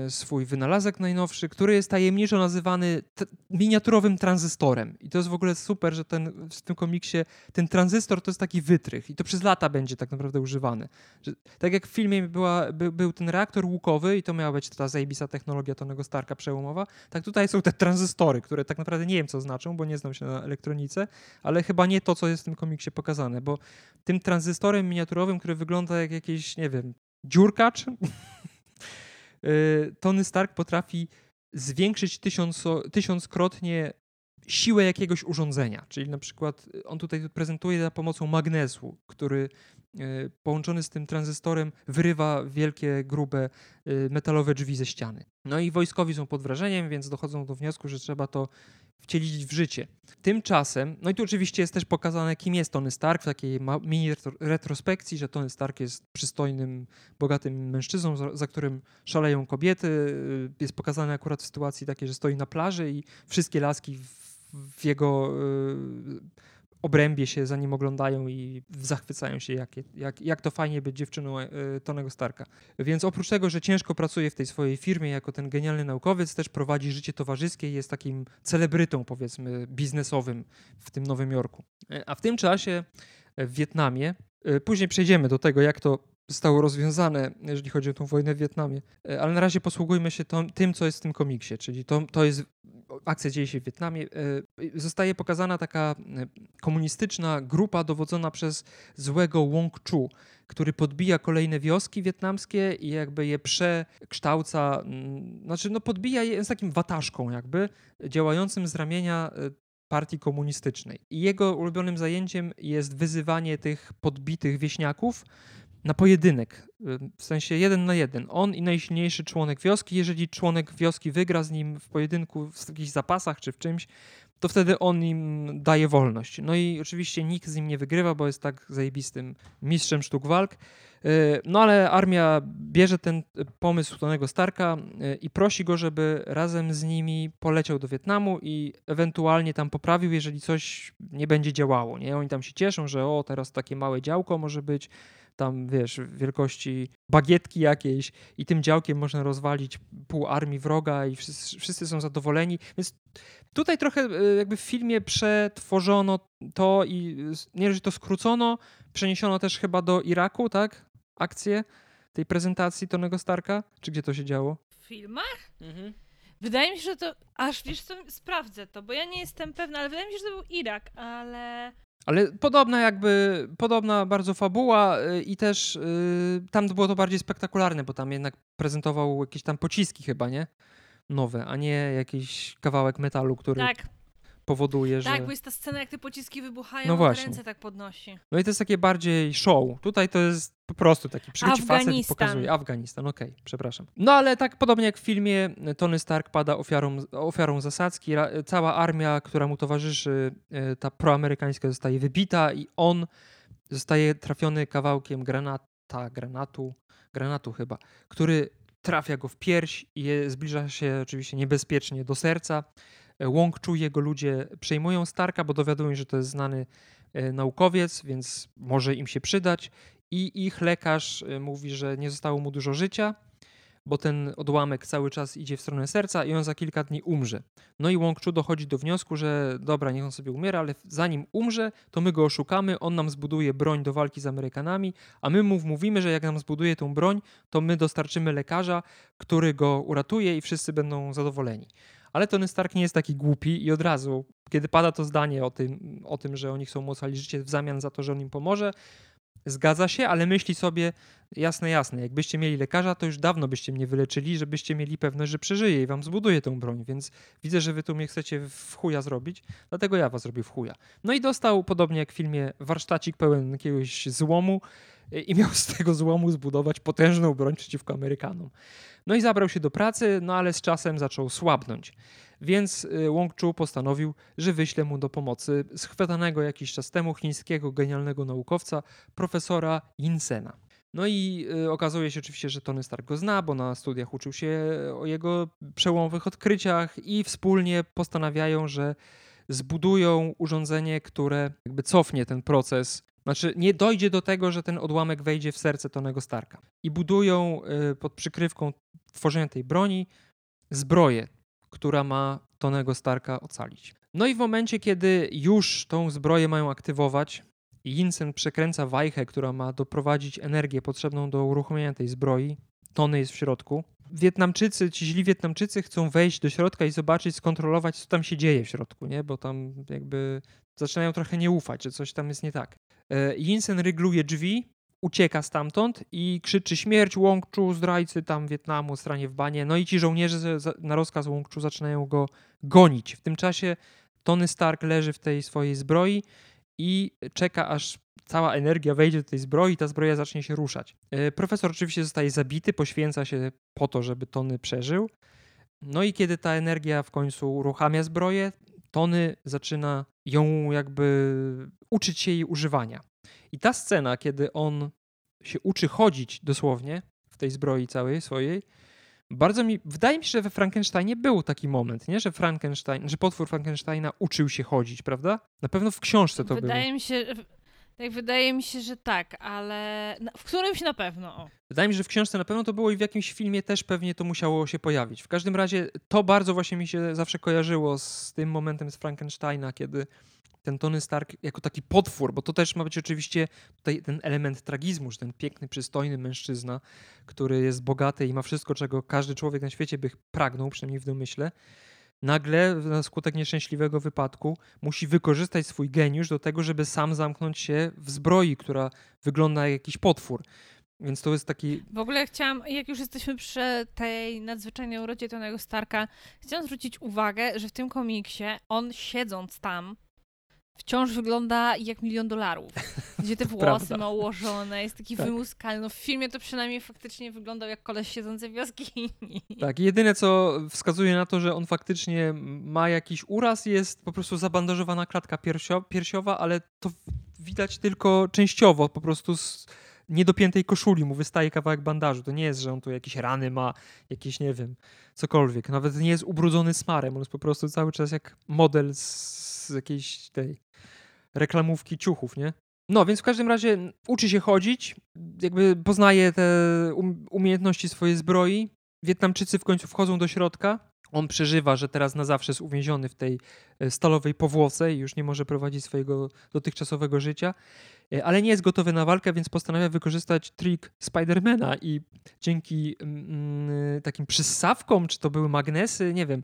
e, swój wynalazek najnowszy, który jest tajemniczo nazywany miniaturowym tranzystorem. I to jest w ogóle super, że ten, w tym komiksie ten tranzystor to jest taki wytrych i to przez lata będzie tak naprawdę używany. Że, tak jak w filmie była, by, był ten reaktor łukowy i to miała być ta zajebista technologia Tonego Starka przełomowa, tak tutaj są te tranzystory, które tak naprawdę nie wiem co znaczą, bo nie znam się na elektronice, ale chyba nie to, co jest w tym komiksie pokazane, bo tym tranzystorem miniaturowym, który wygląda jak jakiś, nie wiem, dziurkacz, y, Tony Stark potrafi zwiększyć tysiąc, tysiąckrotnie siłę jakiegoś urządzenia. Czyli na przykład on tutaj prezentuje za pomocą magnesu, który y, połączony z tym tranzystorem wyrywa wielkie, grube y, metalowe drzwi ze ściany. No i wojskowi są pod wrażeniem, więc dochodzą do wniosku, że trzeba to wcielić w życie. Tymczasem, no i tu oczywiście jest też pokazane, kim jest Tony Stark w takiej mini retrospekcji, że Tony Stark jest przystojnym, bogatym mężczyzną, za, którym szaleją kobiety. Y, jest pokazane akurat w sytuacji takiej, że stoi na plaży i wszystkie laski w, w jego y, obrębie się za nim oglądają i zachwycają się, jak, jak, jak to fajnie być dziewczyną e, Tonego Starka. Więc oprócz tego, że ciężko pracuje w tej swojej firmie jako ten genialny naukowiec, też prowadzi życie towarzyskie i jest takim celebrytą, powiedzmy, biznesowym w tym Nowym Jorku. E, a w tym czasie w Wietnamie, e, później przejdziemy do tego, jak to zostało rozwiązane, jeżeli chodzi o tą wojnę w Wietnamie. Ale na razie posługujmy się tym, co jest w tym komiksie, czyli to, to jest akcja dzieje się w Wietnamie, e, zostaje pokazana taka e, komunistyczna grupa dowodzona przez złego Wong Chu, który podbija kolejne wioski wietnamskie i jakby je przekształca, mm, znaczy no podbija je z takim wataszką jakby, działającym z ramienia e, partii komunistycznej. I jego ulubionym zajęciem jest wyzywanie tych podbitych wieśniaków, na pojedynek, w sensie jeden na jeden. On i najsilniejszy członek wioski. Jeżeli członek wioski wygra z nim w pojedynku w jakichś zapasach czy w czymś, to wtedy on im daje wolność. No i oczywiście nikt z nim nie wygrywa, bo jest tak zajebistym mistrzem sztuk walk. E, no ale armia bierze ten pomysł Tonego Starka e, i prosi go, żeby razem z nimi poleciał do Wietnamu i ewentualnie tam poprawił, jeżeli coś nie będzie działało. Nie? Oni tam się cieszą, że o, teraz takie małe działko może być, tam wiesz, wielkości bagietki jakiejś i tym działkiem można rozwalić pół armii wroga i wszyscy, wszyscy są zadowoleni. Więc tutaj trochę e, jakby w filmie przetworzono to i nie, że to skrócono, przeniesiono też chyba do Iraku, tak? Akcję tej prezentacji Tonego Starka? Czy gdzie to się działo? W filmach? Mhm. Wydaje mi się, że to. Aż wiesz co, sprawdzę to, bo ja nie jestem pewna, ale wydaje mi się, że to był Irak, ale. Ale podobna jakby, podobna bardzo fabuła y, i też yy, tam było to bardziej spektakularne, bo tam jednak prezentował jakieś tam pociski chyba, nie? Nowe, a nie jakiś kawałek metalu, który... Tak, powoduje, że... Tak, bo jest ta scena, jak te pociski wybuchają, no właśnie. ręce tak podnosi. No i to jest takie bardziej show. Tutaj to jest po prostu taki przychodzi facet i pokazuje Afganistan, okej, okay, przepraszam. No ale tak podobnie jak w filmie, Tony Stark pada ofiarą, ofiarą zasadzki. Cała armia, która mu towarzyszy, e, ta proamerykańska zostaje wybita i on zostaje trafiony kawałkiem granata, granatu, granatu chyba, który trafia go w pierś i zbliża się oczywiście niebezpiecznie do serca. Wong Chu jego ludzie przejmują Starka, bo dowiadują, że to jest znany e, naukowiec, więc może im się przydać. I ich lekarz e, mówi, że nie zostało mu dużo życia, bo ten odłamek cały czas idzie w stronę serca i on za kilka dni umrze. No i Wong Chu dochodzi do wniosku, że dobra, niech on sobie umiera, ale zanim umrze, to my go oszukamy, on nam zbuduje broń do walki z Amerykanami, a my mu mówimy, że jak nam zbuduje tą broń, to my dostarczymy lekarza, który go uratuje i wszyscy będą zadowoleni. Ale Tony Stark nie jest taki głupi i od razu, kiedy pada to zdanie o tym, o tym że oni chcą mu ocalić życie w zamian za to, że on im pomoże, zgadza się, ale myśli sobie, jasne, jasne, jakbyście mieli lekarza, to już dawno byście mnie wyleczyli, żebyście mieli pewność, że przeżyje i wam zbuduje tę broń, więc widzę, że wy tu mnie chcecie w chuja zrobić, dlatego ja was zrobię w chuja. No i dostał, podobnie jak w filmie, warsztacik pełen jakiegoś złomu i miał z tego złomu zbudować potężną broń przeciwko Amerykanom. No i zabrał się do pracy, no ale z czasem zaczął słabnąć. Więc y, Wong Chu postanowił, że wyśle mu do pomocy schwytanego jakiś czas temu chińskiego genialnego naukowca, profesora Yinsena. No i y, okazuje się oczywiście, że Tony Stark go zna, bo na studiach uczył się o jego przełomowych odkryciach i wspólnie postanawiają, że zbudują urządzenie, które jakby cofnie ten proces Znaczy, nie dojdzie do tego, że ten odłamek wejdzie w serce Tonego Starka. I budują y, pod przykrywką tworzenia tej broni zbroję, która ma Tonego Starka ocalić. No i w momencie, kiedy już tą zbroję mają aktywować, Jensen przekręca wajchę, która ma doprowadzić energię potrzebną do uruchomienia tej zbroi. Tony jest w środku. Wietnamczycy, ci źli Wietnamczycy chcą wejść do środka i zobaczyć, skontrolować, co tam się dzieje w środku, nie? Bo tam jakby zaczynają trochę nie ufać, że coś tam jest nie tak. E, Jensen rygluje drzwi, ucieka stamtąd i krzyczy śmierć Łączu, zdrajcy tam Wietnamu, stranie w banie. No i ci żołnierze na rozkaz Łączu zaczynają go gonić. W tym czasie Tony Stark leży w tej swojej zbroi i czeka, aż cała energia wejdzie do tej zbroi i ta zbroja zacznie się ruszać. E, profesor oczywiście zostaje zabity, poświęca się po to, żeby Tony przeżył. No i kiedy ta energia w końcu uruchamia zbroję, Tony zaczyna ją jakby uczyć się jej używania. I ta scena, kiedy on się uczy chodzić dosłownie w tej zbroi całej swojej, bardzo mi, wydaje mi się, że we Frankensteinie był taki moment, nie? Że Frankenstein, że potwór Frankensteina uczył się chodzić, prawda? Na pewno w książce to wydaje było. Mi się, tak, wydaje mi się, że tak, ale w którymś na pewno. O. Wydaje mi się, że w książce na pewno to było i w jakimś filmie też pewnie to musiało się pojawić. W każdym razie to bardzo właśnie mi się zawsze kojarzyło z tym momentem z Frankensteina, kiedy ten Tony Stark jako taki potwór, bo to też ma być oczywiście tutaj ten element tragizmu, że ten piękny, przystojny mężczyzna, który jest bogaty i ma wszystko, czego każdy człowiek na świecie by pragnął, przynajmniej w domyśle, nagle na skutek nieszczęśliwego wypadku musi wykorzystać swój geniusz do tego, żeby sam zamknąć się w zbroi, która wygląda jak jakiś potwór. Więc to jest taki. W ogóle chciałam, jak już jesteśmy przy tej nadzwyczajnej urodzie Tonego Starka, chciałam zwrócić uwagę, że w tym komiksie on siedząc tam wciąż wygląda jak milion dolarów. Gdzie te włosy ma ułożone, jest taki tak. wymuskany. No w filmie to przynajmniej faktycznie wyglądał jak koleś siedzący w jaskini. Tak, jedyne co wskazuje na to, że on faktycznie ma jakiś uraz, jest po prostu zabandażowana klatka piersio piersiowa, ale to widać tylko częściowo, po prostu z niedopiętej koszuli mu wystaje kawałek bandażu. To nie jest, że on tu jakieś rany ma, jakieś, nie wiem, cokolwiek. Nawet nie jest ubrudzony smarem, on jest po prostu cały czas jak model z jakiejś tej reklamówki ciuchów, nie? No, więc w każdym razie uczy się chodzić, jakby poznaje te um, umiejętności swojej zbroi. Wietnamczycy w końcu wchodzą do środka. On przeżywa, że teraz na zawsze jest uwięziony w tej e, stalowej powłoce i już nie może prowadzić swojego dotychczasowego życia, e, ale nie jest gotowy na walkę, więc postanawia wykorzystać trik Spidermana i dzięki mm, takim przyssawkom, czy to były magnesy, nie wiem.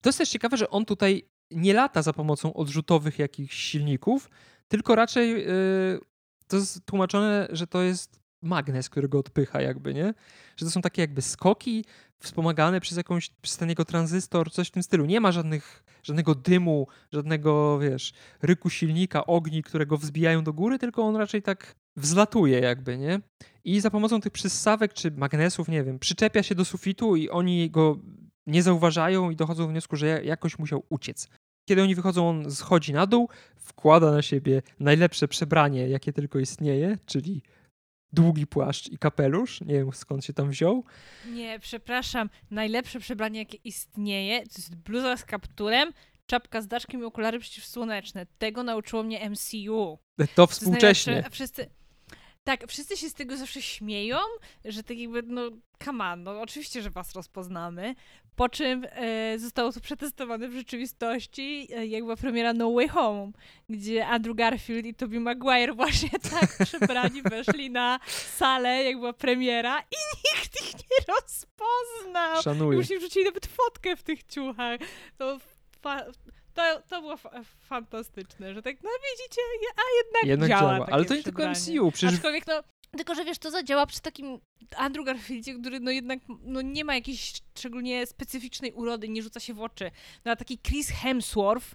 To jest też ciekawe, że on tutaj nie lata za pomocą odrzutowych jakichś silników, tylko raczej yy, to jest tłumaczone, że to jest magnes, który go odpycha jakby, nie? Że to są takie jakby skoki wspomagane przez jakąś, przez ten jego tranzystor, coś w tym stylu. Nie ma żadnych, żadnego dymu, żadnego, wiesz, ryku silnika, ogni, które go wzbijają do góry, tylko on raczej tak wzlatuje jakby, nie? I za pomocą tych przyssawek czy magnesów, nie wiem, przyczepia się do sufitu i oni go nie zauważają i dochodzą do wniosku, że jakoś musiał uciec. Kiedy oni wychodzą, on schodzi na dół, wkłada na siebie najlepsze przebranie, jakie tylko istnieje, czyli długi płaszcz i kapelusz. Nie wiem skąd się tam wziął. Nie, przepraszam. Najlepsze przebranie, jakie istnieje, to jest bluza z kapturem, czapka z daszkiem i okulary przeciwsłoneczne. Tego nauczyło mnie MCU. To współcześnie. To wszyscy, tak, wszyscy się z tego zawsze śmieją, że tak jakby, no, come on, no oczywiście, że was rozpoznamy. Po czym e, zostało to przetestowane w rzeczywistości, e, jak była premiera No Way Home, gdzie Andrew Garfield i Tobey Maguire właśnie tak przebrani weszli na salę, jak była premiera i nikt ich nie rozpoznał. Szanuję. Już im wrzucili nawet fotkę w tych ciuchach. To to, to było fantastyczne, że tak, no widzicie, a jednak, jednak działa. działa. Ale to nie tylko MCU. Przecież... Aczkolwiek no, tylko, że wiesz, to zadziała przy takim Andrew Garfieldzie, który no jednak no nie ma jakiejś szczególnie specyficznej urody, nie rzuca się w oczy. No a taki Chris Hemsworth,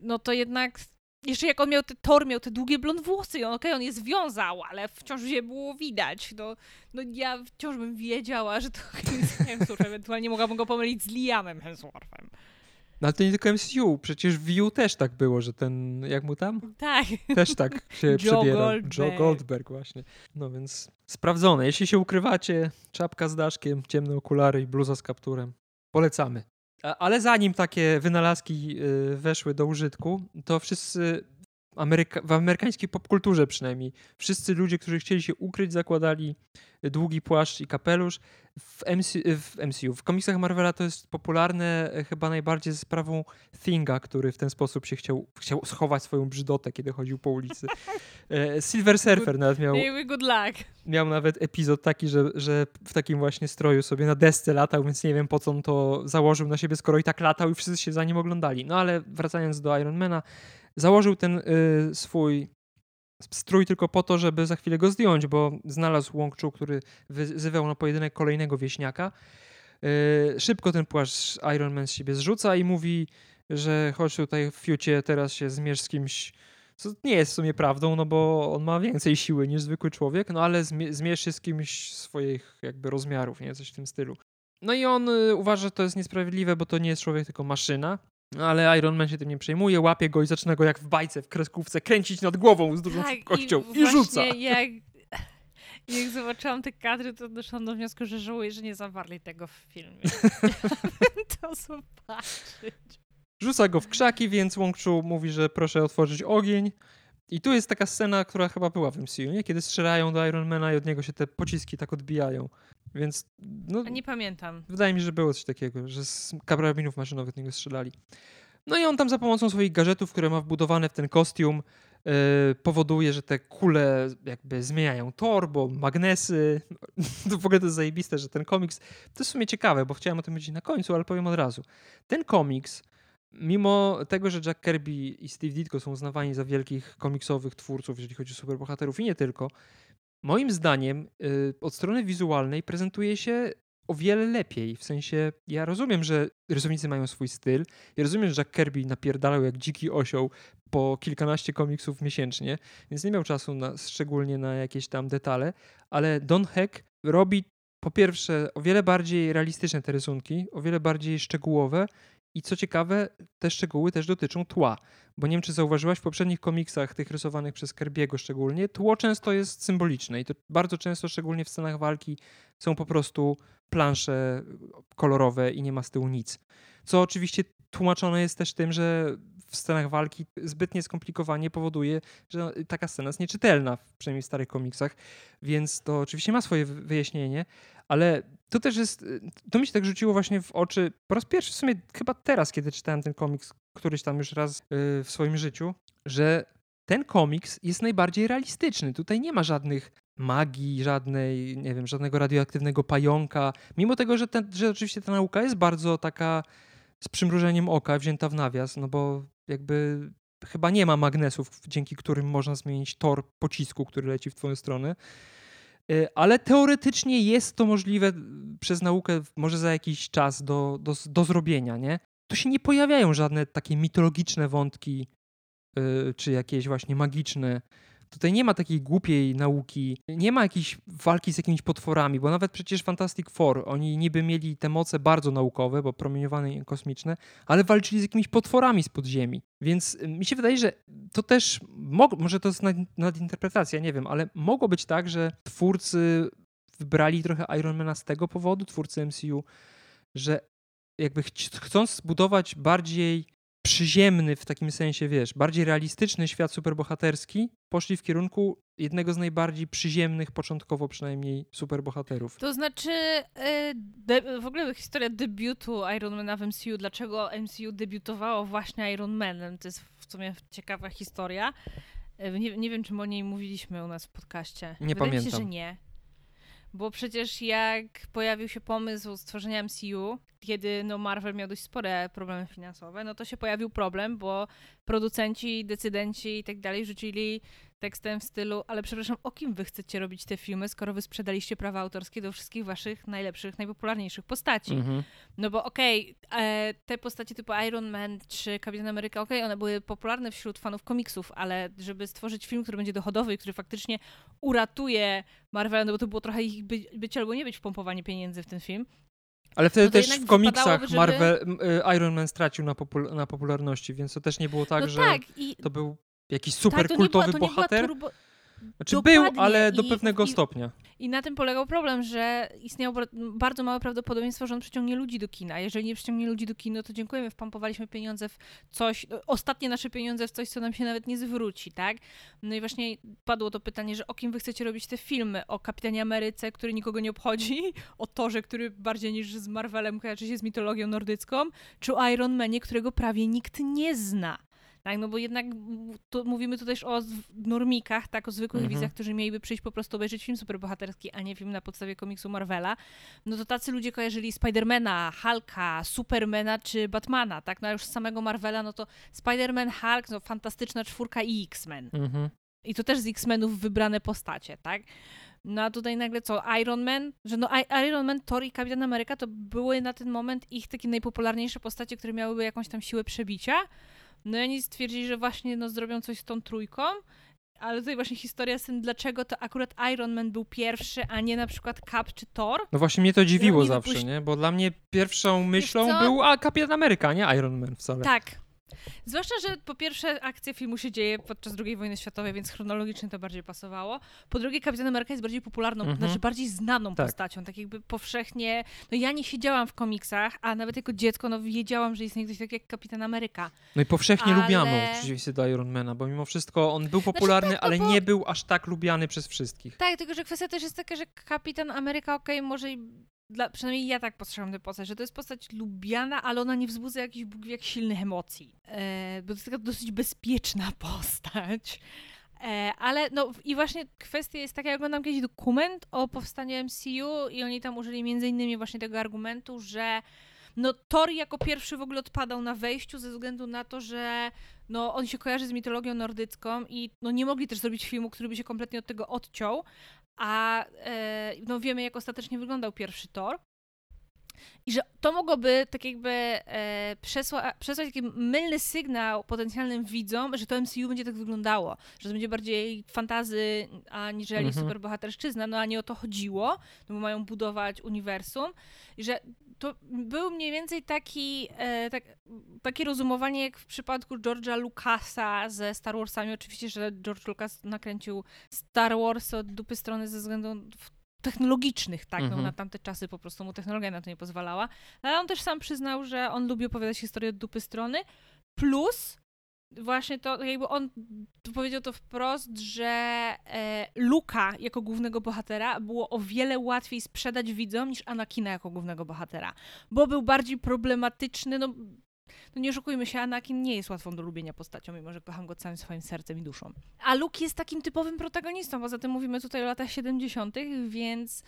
no to jednak jeszcze jak on miał te Thor, miał te długie blond włosy i on, okej, okay, on je związał, ale wciąż je było widać. No, no ja wciąż bym wiedziała, że to Chris Hemsworth, ewentualnie mogłabym go pomylić z Liamem Hemsworthem. No ale to nie tylko MCU, przecież w View też tak było, że ten, jak mu tam? Tak. Też tak się Joe przebierał. Goldberg. Joe Goldberg właśnie. No więc sprawdzone. Jeśli się ukrywacie, czapka z daszkiem, ciemne okulary i bluza z kapturem. Polecamy. Ale zanim takie wynalazki y, weszły do użytku, to wszyscy Ameryka w amerykańskiej popkulturze przynajmniej. Wszyscy ludzie, którzy chcieli się ukryć, zakładali długi płaszcz i kapelusz. W, MC, w MCU, w komiksach Marvela to jest popularne e, chyba najbardziej ze sprawą Thinga, który w ten sposób się chciał, chciał schować swoją brzydotę, kiedy chodził po ulicy. E, Silver Surfer nawet miał, good luck. miał nawet epizod taki, że, że w takim właśnie stroju sobie na desce latał, więc nie wiem po co on to założył na siebie, skoro i tak latał i wszyscy się za nim oglądali. No ale wracając do Ironmana, założył ten y, swój strój tylko po to, żeby za chwilę go zdjąć, bo znalazł Wong Chu, który wyzywał na pojedynek kolejnego wieśniaka. Y, szybko ten płaszcz Iron Man z siebie zrzuca i mówi, że chodź tutaj w fiucie, teraz się zmierz z kimś, co nie jest w sumie prawdą, no bo on ma więcej siły niż zwykły człowiek, no ale zmierz się z kimś swoich jakby rozmiarów, nie? Coś w tym stylu. No i on y, uważa, że to jest niesprawiedliwe, bo to nie jest człowiek, tylko maszyna. No, ale Iron Man się tym nie przejmuje, łapie go i zaczyna go jak w bajce, w kreskówce kręcić nad głową z dużą tak, szybkością i, i rzuca. Jak, jak zobaczyłam te kadry, to doszłam do wniosku, że żałuję, że nie zawarli tego w filmie. to zobaczyć. Rzuca go w krzaki, więc Chu mówi, że proszę otworzyć ogień. I tu jest taka scena, która chyba była w MCU, nie? kiedy strzelają do Ironmana i od niego się te pociski tak odbijają. Więc. No, nie pamiętam. Wydaje mi się, że było coś takiego, że z karabinów maszynowych niego strzelali. No i on tam za pomocą swoich gadżetów, które ma wbudowane w ten kostium, yy, powoduje, że te kule jakby zmieniają tor, bo magnesy. to w ogóle to jest zajebiste, że ten komiks. To jest w sumie ciekawe, bo chciałem o tym powiedzieć na końcu, ale powiem od razu. Ten komiks mimo tego, że Jack Kirby i Steve Ditko są uznawani za wielkich komiksowych twórców, jeżeli chodzi o superbohaterów i nie tylko, moim zdaniem y, od strony wizualnej prezentuje się o wiele lepiej. W sensie, ja rozumiem, że rysownicy mają swój styl. Ja rozumiem, że Jack Kirby napierdalał jak dziki osioł po kilkanaście komiksów miesięcznie, więc nie miał czasu na, szczególnie na jakieś tam detale, ale Don Heck robi po pierwsze o wiele bardziej realistyczne te rysunki, o wiele bardziej szczegółowe i co ciekawe, te szczegóły też dotyczą tła, bo nie wiem, czy zauważyłaś w poprzednich komiksach, tych rysowanych przez Kerbiego szczególnie, tło często jest symboliczne i to bardzo często, szczególnie w scenach walki, są po prostu plansze kolorowe i nie ma z tyłu nic. Co oczywiście tłumaczone jest też tym, że w scenach walki zbytnie skomplikowanie powoduje, że taka scena jest nieczytelna, przynajmniej w starych komiksach, więc to oczywiście ma swoje wyjaśnienie, ale to też jest, to mi się tak rzuciło właśnie w oczy po raz pierwszy w sumie chyba teraz, kiedy czytałem ten komiks któryś tam już raz y, w swoim życiu, że ten komiks jest najbardziej realistyczny. Tutaj nie ma żadnych magii, żadnej, nie wiem, żadnego radioaktywnego pająka. Mimo tego, że, ten, że oczywiście ta nauka jest bardzo taka z przymrużeniem oka wzięta w nawias, no bo jakby chyba nie ma magnesów, dzięki którym można zmienić tor pocisku, który leci w twoją stronę. Y, ale teoretycznie jest to możliwe przez naukę może za jakiś czas do, do, do zrobienia, nie? Tu się nie pojawiają żadne takie mitologiczne wątki, yy, czy jakieś właśnie magiczne Tutaj nie ma takiej głupiej nauki, nie ma jakiejś walki z jakimiś potworami, bo nawet przecież Fantastic Four, oni niby mieli te moce bardzo naukowe, bo promieniowane kosmiczne, ale walczyli z jakimiś potworami z podziemi. Więc y, mi się wydaje, że to też, może to jest nad, nadinterpretacja, nie wiem, ale mogło być tak, że twórcy wybrali trochę Ironmana z tego powodu, twórcy MCU, że jakby chcąc zbudować bardziej przyziemny w takim sensie, wiesz, bardziej realistyczny świat superbohaterski, poszli w kierunku jednego z najbardziej przyziemnych, początkowo przynajmniej, superbohaterów. To znaczy, e, w ogóle historia debiutu Ironmana w MCU, dlaczego MCU debiutowało właśnie Ironmanem, to jest w sumie ciekawa historia. E, nie, nie wiem, czy o niej mówiliśmy u nas w podcaście. Nie Wydaje pamiętam. Mi się, że nie. Bo przecież jak pojawił się pomysł stworzenia MCU, kiedy no Marvel miał dość spore problemy finansowe, no to się pojawił problem, bo producenci, decydenci i tak dalej rzucili tekstem w stylu, ale przepraszam, o kim wy chcecie robić te filmy, skoro wy sprzedaliście prawa autorskie do wszystkich waszych najlepszych, najpopularniejszych postaci. Mhm. No bo okej, okay, e, te postacie typu Iron Man czy Kapitan Ameryka, okej, okay, one były popularne wśród fanów komiksów, ale żeby stworzyć film, który będzie dochodowy i który faktycznie uratuje Marvel, no bo to było trochę ich by, być albo nie być wpompowanie pieniędzy w ten film, ale wtedy no też w komiksach żeby... Marvel, y, Iron Man stracił na, popul na, popularności, więc to też nie było tak, no że tak, i... to był jakiś super tak, kultowy bohater. Turbo... Znaczy był, Dokładnie. ale do I- pewnego i- stopnia. I na tym polegał problem, że istniało bardzo małe prawdopodobieństwo, że on przyciągnie ludzi do kina. Jeżeli nie przyciągnie ludzi do kina, to dziękujemy, wpompowaliśmy pieniądze w coś, ostatnie nasze pieniądze w coś, co nam się nawet nie zwróci, tak? No i właśnie padło to pytanie, że o kim wy chcecie robić te filmy? O Kapitanie Ameryce, który nikogo nie obchodzi? O Torze, który bardziej niż z Marvelem kojarzy się z mitologią nordycką? Czy o Iron Manie, którego prawie nikt nie zna? Tak, no bo jednak mówimy tu też o normikach, tak, o zwykłych Mhm. widzach, którzy mieliby przyjść po prostu obejrzeć film superbohaterski, a nie film na podstawie komiksu Marvela. No to tacy ludzie kojarzyli Spidermana, Hulka, Supermana czy Batmana, tak, no a już z samego Marvela, no to Spiderman, Hulk, no fantastyczna czwórka i X-Men. Mhm. I to też z X-Menów wybrane postacie, tak? No a tutaj nagle co? Iron Man? Że no Iron Man, Thor i Kapitan Ameryka to były na ten moment ich takie najpopularniejsze postacie, które miałyby jakąś tam siłę przebicia. No i oni stwierdzili, że właśnie no zrobią coś z tą trójką. Ale tutaj właśnie historia z tym, dlaczego to akurat Iron Man był pierwszy, a nie na przykład Cap czy Thor. No właśnie mnie to dziwiło oni zawsze, wypuści- nie? Bo dla mnie pierwszą myślą był a Kapitan Ameryka, nie Iron Man wcale. Tak. Zwłaszcza, że po pierwsze akcja filmu się dzieje podczas II wojny światowej, więc chronologicznie to bardziej pasowało. Po drugie, Kapitan Ameryka jest bardziej popularną, Mhm. znaczy bardziej znaną Tak. postacią, tak jakby powszechnie. No ja nie siedziałam w komiksach, a nawet jako dziecko no wiedziałam, że istnieje ktoś taki jak Kapitan Ameryka. No i powszechnie Ale- lubianą w przeciwieństwie do Ironmana, bo mimo wszystko on był popularny, tak, no ale bo- nie był aż tak lubiany przez wszystkich. Tak, tylko że kwestia też jest taka, że Kapitan Ameryka, okej, może i dla, przynajmniej ja tak postrzegam tę postać, że to jest postać lubiana, ale ona nie wzbudza jakichś Bóg jak silnych emocji. E, bo to jest taka dosyć bezpieczna postać. E, ale no i właśnie kwestia jest taka, ja oglądam kiedyś dokument o powstaniu MCU i oni tam użyli między innymi właśnie tego argumentu, że no Thor jako pierwszy w ogóle odpadał na wejściu ze względu na to, że no on się kojarzy z mitologią nordycką i no nie mogli też zrobić filmu, który by się kompletnie od tego odciął, a e, no wiemy jak ostatecznie wyglądał pierwszy Thor. I że to mogłoby tak jakby e, przesła, przesłać taki mylny sygnał potencjalnym widzom, że to MCU będzie tak wyglądało, że to będzie bardziej fantazy aniżeli Mhm. superbohaterszczyzna, no a nie o to chodziło, no bo mają budować uniwersum. I że to był mniej więcej taki, e, tak, takie rozumowanie jak w przypadku George'a Lucasa ze Star Warsami. Oczywiście, że George Lucas nakręcił Star Wars od dupy strony ze względów technologicznych, tak, no Mhm. na tamte czasy po prostu mu technologia na to nie pozwalała. Ale on też sam przyznał, że on lubi opowiadać historię od dupy strony, plus właśnie to, jakby on powiedział to wprost, że e, Luka jako głównego bohatera było o wiele łatwiej sprzedać widzom niż Anakina jako głównego bohatera, bo był bardziej problematyczny, no, no nie oszukujmy się, Anakin nie jest łatwą do lubienia postacią, mimo że kocham go całym swoim sercem i duszą. A Luke jest takim typowym protagonistą, poza tym mówimy tutaj o latach 70., więc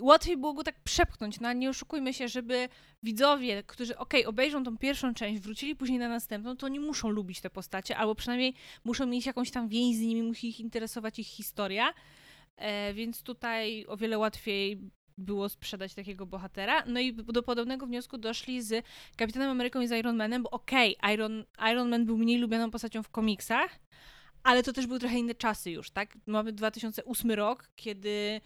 łatwiej było go tak przepchnąć, no nie oszukujmy się, żeby widzowie, którzy okej, obejrzą tą pierwszą część, wrócili później na następną, to oni muszą lubić te postacie, albo przynajmniej muszą mieć jakąś tam więź z nimi, musi ich interesować ich historia, e, więc tutaj o wiele łatwiej było sprzedać takiego bohatera. No i do podobnego wniosku doszli z Kapitanem Ameryką i z Iron Manem, bo okej, Iron, Iron Man był mniej lubianą postacią w komiksach, ale to też były trochę inne czasy już, tak? Mamy 2008 rok, kiedy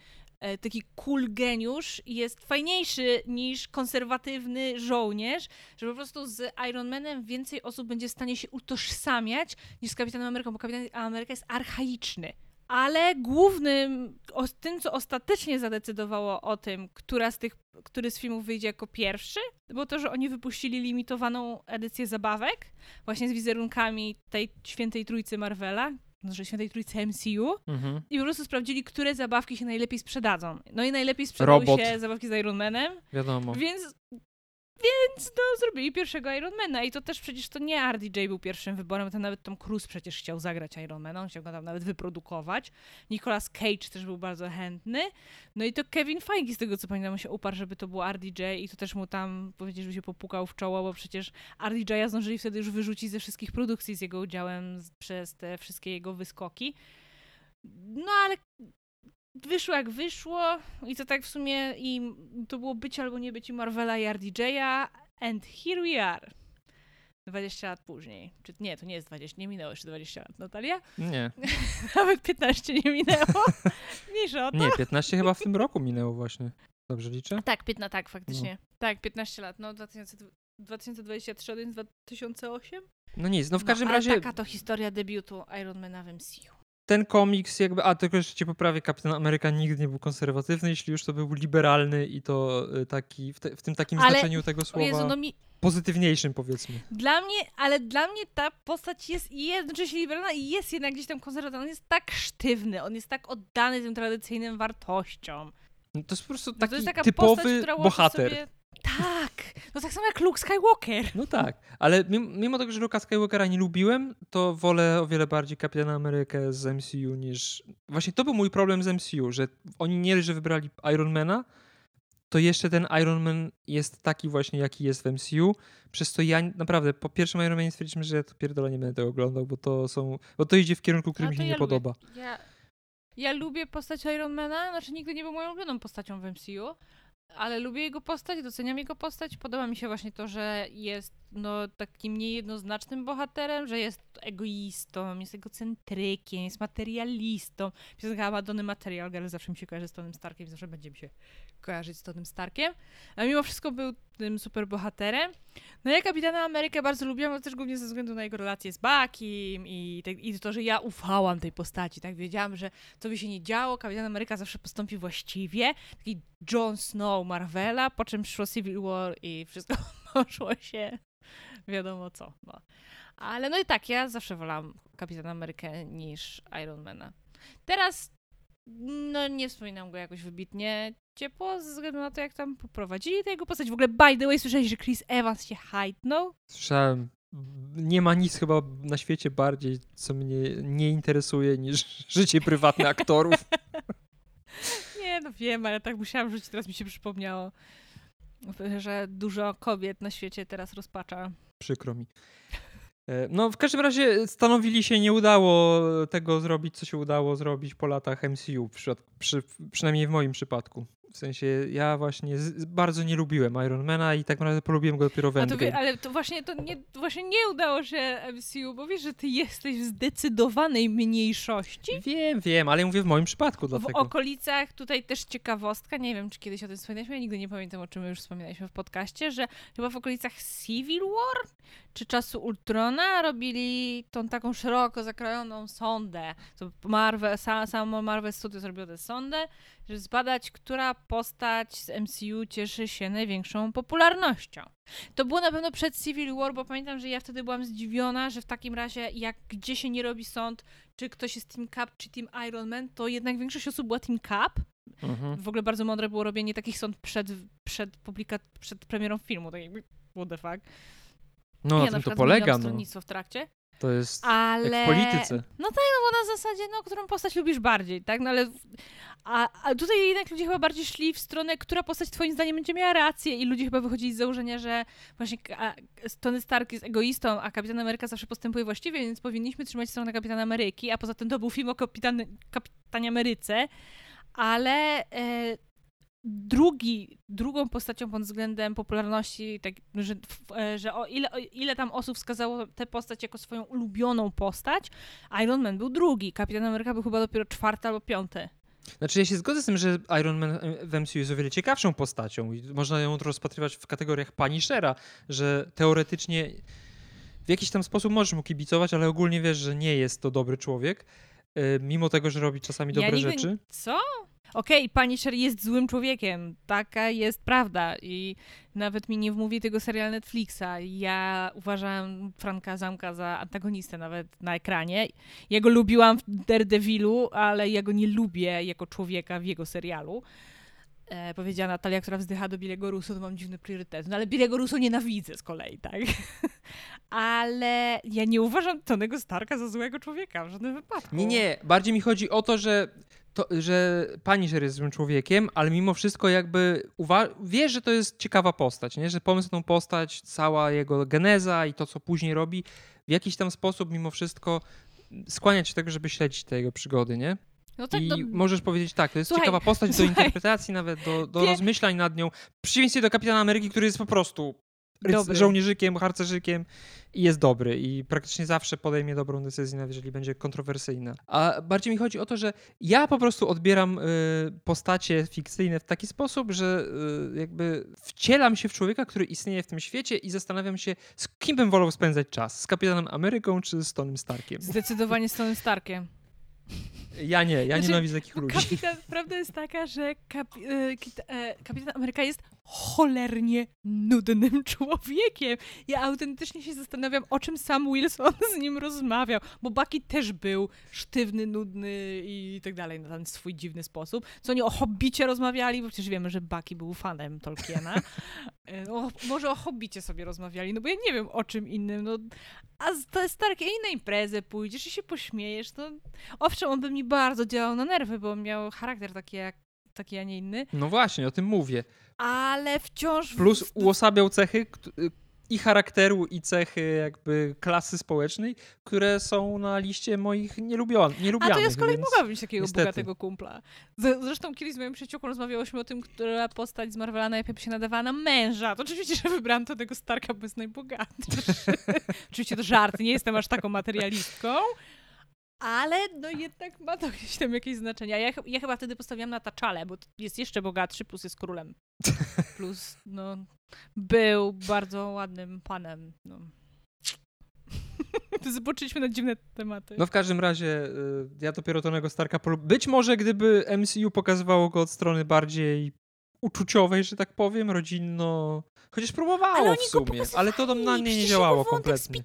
taki cool geniusz jest fajniejszy niż konserwatywny żołnierz, że po prostu z Iron Manem więcej osób będzie w stanie się utożsamiać niż z Kapitanem Ameryką, bo Kapitan Ameryka jest archaiczny. Ale głównym, o, tym, co ostatecznie zadecydowało o tym, która z tych, który z filmów wyjdzie jako pierwszy, było to, że oni wypuścili limitowaną edycję zabawek, właśnie z wizerunkami tej świętej trójcy Marvela, znaczy świętej trójcy MCU, Mhm. i po prostu sprawdzili, które zabawki się najlepiej sprzedadzą. No i najlepiej sprzedały Robot. się zabawki z Iron Manem, Wiadomo. więc, więc no, zrobili pierwszego Ironmana i to też przecież to nie RDJ był pierwszym wyborem, to nawet Tom Cruise przecież chciał zagrać Ironmana, on chciał go tam nawet wyprodukować. Nicolas Cage też był bardzo chętny. No i to Kevin Feige, z tego co pamiętam, się uparł, żeby to był RDJ i to też mu tam powiedzieć, żeby się popukał w czoło, bo przecież RDJ'a zdążyli wtedy już wyrzucić ze wszystkich produkcji z jego udziałem przez te wszystkie jego wyskoki. No ale wyszło jak wyszło i to tak w sumie i to było być albo nie być i Marvela i RDJ'a and here we are. 20 lat później. Czy nie, to nie jest 20, nie minęło jeszcze 20 lat, Natalia? Nie, Nawet 15 nie minęło. Mniejsza o to. nie, 15 chyba w tym roku minęło właśnie. Dobrze liczę? Tak, 15, tak, faktycznie. Tak, 15 lat, no 2000, 2023, więc 2008. No nic, no w każdym no, ale razie taka to historia debiutu Ironmana w MCU. Ten komiks jakby, a tylko jeszcze cię poprawię, Kapitan Ameryka nigdy nie był konserwatywny, jeśli już to był liberalny i to y, taki, w, te, w tym takim Ale- znaczeniu tego słowa Jezu, no mi, pozytywniejszym powiedzmy. Dla mnie, ale dla mnie ta postać jest jednocześnie liberalna i jest jednak gdzieś tam konserwatywna. On jest tak sztywny, on jest tak oddany tym tradycyjnym wartościom. No to jest po prostu No taki to jest taka typowy postać, bohater. Sobie... Tak! No tak samo jak Luke Skywalker. No tak, ale mimo, mimo tego, że Luka Skywalkera nie lubiłem, to wolę o wiele bardziej Kapitana Amerykę z MCU niż... Właśnie to był mój problem z MCU, że oni nie że wybrali Ironmana, to jeszcze ten Iron Man jest taki właśnie, jaki jest w MCU, przez to ja naprawdę po pierwszym Iron Manie stwierdziliśmy, że ja to pierdolę nie będę tego oglądał, bo to są... bo to idzie w kierunku, który A mi się nie ja lubię. podoba. Ja, ja lubię postać Ironmana, znaczy nigdy nie był moją ulubioną postacią w MCU, ale lubię jego postać, doceniam jego postać. Podoba mi się właśnie to, że jest no, takim niejednoznacznym bohaterem, że jest egoistą, jest egocentrykiem, jest materialistą. Piosenka Madony Material Girl zawsze mi się kojarzy z Tonym Starkiem, zawsze będzie mi się kojarzyć z Tonym Starkiem. A mimo wszystko był tym super bohaterem. No ja Kapitana Amerykę bardzo lubiłam, ale też głównie ze względu na jego relacje z Bakim i, i to, że ja ufałam tej postaci, tak? Wiedziałam, że to by się nie działo, Kapitan Ameryka zawsze postąpi właściwie. Taki Jon Snow Marvela, po czym przyszło Civil War i wszystko poszło się wiadomo co. No. Ale no i tak, ja zawsze wolałam Kapitana Amerykę niż Ironmana. Teraz no nie wspominam go jakoś wybitnie ciepło, ze względu na to, jak tam poprowadzili tę jego postać. W ogóle, by the way, słyszałeś, że Chris Evans się hajtnął? Słyszałem, nie ma nic chyba na świecie bardziej, co mnie nie interesuje niż życie prywatne aktorów. Nie, no wiem, ale tak musiałam rzucić, teraz mi się przypomniało, że dużo kobiet na świecie teraz rozpacza. Przykro mi. E, No, w każdym razie stanowili się, nie udało tego zrobić, co się udało zrobić po latach MCU, przy, przy, przynajmniej w moim przypadku. W sensie, ja właśnie z, bardzo nie lubiłem Ironmana i tak naprawdę polubiłem go dopiero w A to Endgame. wie, ale to właśnie, to nie, właśnie nie udało się MCU, bo wiesz, że ty jesteś w zdecydowanej mniejszości. Wiem, wiem, ale mówię w moim przypadku W dlatego. okolicach, tutaj też ciekawostka, nie wiem, czy kiedyś o tym wspominaliśmy, ja nigdy nie pamiętam, o czym my już wspominaliśmy w podcaście, że chyba w okolicach Civil War, czy czasu Ultrona robili tą taką szeroko zakrojoną sondę. To Marvel, sa, samo Marvel Studios zrobiło tę sondę, żeby zbadać, która postać z MCU cieszy się największą popularnością. To było na pewno przed Civil War, bo pamiętam, że ja wtedy byłam zdziwiona, że w takim razie, jak gdzie się nie robi sąd, czy ktoś jest Team Cap, czy Team Iron Man, to jednak większość osób była Team Cap. Mhm. W ogóle bardzo mądre było robienie takich sąd przed, przed, publika- przed premierą filmu, tak jakby what the fuck. No, ja na tym to polega, no. stronnictwo w trakcie, To jest ale... jak w polityce. No tak, no bo na zasadzie, no, którą postać lubisz bardziej, tak? No ale... A, a tutaj jednak ludzie chyba bardziej szli w stronę, która postać twoim zdaniem będzie miała rację i ludzie chyba wychodzili z założenia, że właśnie Tony Stark jest egoistą, a Kapitan Ameryka zawsze postępuje właściwie, więc powinniśmy trzymać stronę Kapitana Ameryki, a poza tym to był film o Kapitan, Kapitanie Ameryce, ale e, drugi, drugą postacią pod względem popularności, tak, że, e, że o ile, o ile tam osób wskazało tę postać jako swoją ulubioną postać, Iron Man był drugi, Kapitan Ameryka był chyba dopiero czwarty albo piąty. Znaczy ja się zgodzę z tym, że Iron Man w MCU jest o wiele ciekawszą postacią i można ją rozpatrywać w kategoriach Punishera, że teoretycznie w jakiś tam sposób możesz mu kibicować, ale ogólnie wiesz, że nie jest to dobry człowiek, e, mimo tego, że robi czasami Ja dobre nigdy- rzeczy. Co? Okej, Punisher jest złym człowiekiem, taka jest prawda i nawet mi nie wmówi tego serial Netflixa. Ja uważałam Franka Zamka za antagonistę nawet na ekranie. Ja go lubiłam w Daredevilu, ale ja go nie lubię jako człowieka w jego serialu. E, powiedziała Natalia, która wzdycha do Bilego Russo, to mam dziwny priorytet. No ale Bilego Russo nienawidzę z kolei, tak? ale ja nie uważam Tonego Starka za złego człowieka w żadnym wypadku. Nie, nie, bardziej mi chodzi o to, że, to, że Punisher jest złym człowiekiem, ale mimo wszystko jakby wiesz, że to jest ciekawa postać, nie? że pomysł tą postać, cała jego geneza i to, co później robi, w jakiś tam sposób mimo wszystko skłania cię do tego, żeby śledzić te jego przygody, nie? No tak, I no, możesz powiedzieć tak, to jest Słuchaj, ciekawa postać do słuchaj. interpretacji, nawet do, do rozmyślań nad nią. W przeciwieństwie do Kapitana Ameryki, który jest po prostu Dobry. żołnierzykiem, harcerzykiem i jest dobry i praktycznie zawsze podejmie dobrą decyzję, nawet jeżeli będzie kontrowersyjna. A bardziej mi chodzi o to, że ja po prostu odbieram y, postacie fikcyjne w taki sposób, że y, jakby wcielam się w człowieka, który istnieje w tym świecie i zastanawiam się, z kim bym wolał spędzać czas. Z Kapitanem Ameryką czy z Tonym Starkiem? Zdecydowanie z Tonym Starkiem. Ja nie, ja Znaczy, nienawidzę takich Bo ludzi. kapitan, prawda jest taka, że kapi, kita, e, kapitan Ameryka jest cholernie nudnym człowiekiem. Ja autentycznie się zastanawiam, o czym sam Wilson z nim rozmawiał, bo Bucky też był sztywny, nudny i tak dalej na ten swój dziwny sposób. Co oni o Hobbicie rozmawiali, bo przecież wiemy, że Bucky był fanem Tolkiena. E, O, może o Hobbicie sobie rozmawiali, no bo ja nie wiem o czym innym. No, a z- to jest tak, i na imprezę pójdziesz i się pośmiejesz, to owszem, on by mi bardzo działał na nerwy, bo miał charakter taki jak taki, a nie inny, No właśnie, o tym mówię. Ale wciąż... Plus uosabiał cechy i charakteru, i cechy jakby klasy społecznej, które są na liście moich nielubion- A to ja z kolei więc... mogłabym mieć takiego niestety. bogatego kumpla. Zresztą kiedyś z moją przyjaciółką rozmawiałyśmy o tym, która postać z Marvela najlepiej się nadawała na męża. To oczywiście, że wybrałam to tego Starka, bo jest najbogatszy. oczywiście to żart, nie jestem aż taką materialistką. Ale no jednak ma to gdzieś tam jakieś znaczenie. Ja, ja chyba wtedy postawiłam na Taczale, bo jest jeszcze bogatszy, plus jest królem. Plus, no, był bardzo ładnym panem. No. Zboczyliśmy na dziwne tematy. No w każdym razie y, ja dopiero Tonego Starka polu- Być może gdyby MCU pokazywało go od strony bardziej uczuciowej, że tak powiem, rodzinno... Chociaż próbowało Ale w sumie, ale to na mnie nie działało kompletnie.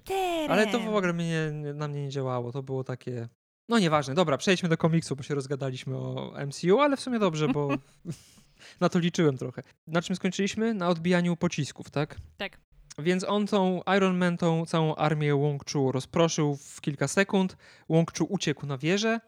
Ale to w ogóle mnie, nie- na mnie nie działało. To było takie. No nieważne, dobra, przejdźmy do komiksu, bo się rozgadaliśmy o MCU, ale w sumie dobrze, bo na to liczyłem trochę. Na czym skończyliśmy? Na odbijaniu pocisków, tak? Tak. Więc on tą Iron Man, tą całą armię Chu rozproszył w kilka sekund. Chu uciekł na wieżę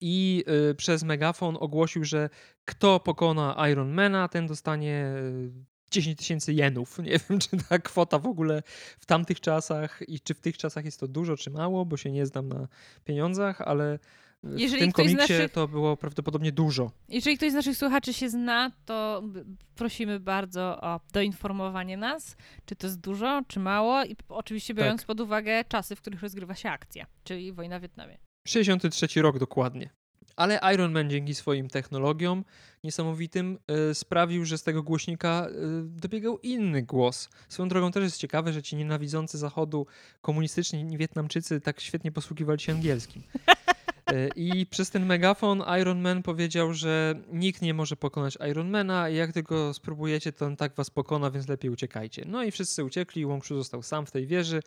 i y, przez megafon ogłosił, że kto pokona Ironmana, ten dostanie y, 10 tysięcy jenów. Nie wiem, czy ta kwota w ogóle w tamtych czasach i czy w tych czasach jest to dużo, czy mało, bo się nie znam na pieniądzach, ale w Jeżeli tym ktoś z komiksie naszych- to było prawdopodobnie dużo. Jeżeli ktoś z naszych słuchaczy się zna, to prosimy bardzo o doinformowanie nas, czy to jest dużo, czy mało i oczywiście biorąc Tak. pod uwagę czasy, w których rozgrywa się akcja, czyli wojna w Wietnamie. 63 rok dokładnie. Ale Iron Man dzięki swoim technologiom niesamowitym y, sprawił, że z tego głośnika y, dobiegał inny głos. Swoją drogą też jest ciekawe, że ci nienawidzący Zachodu komunistyczni Wietnamczycy tak świetnie posługiwali się angielskim. Y, I przez ten megafon Iron Man powiedział, że nikt nie może pokonać Ironmana i jak tylko spróbujecie, to on tak was pokona, więc lepiej uciekajcie. No i wszyscy uciekli, Shu został sam w tej wieży,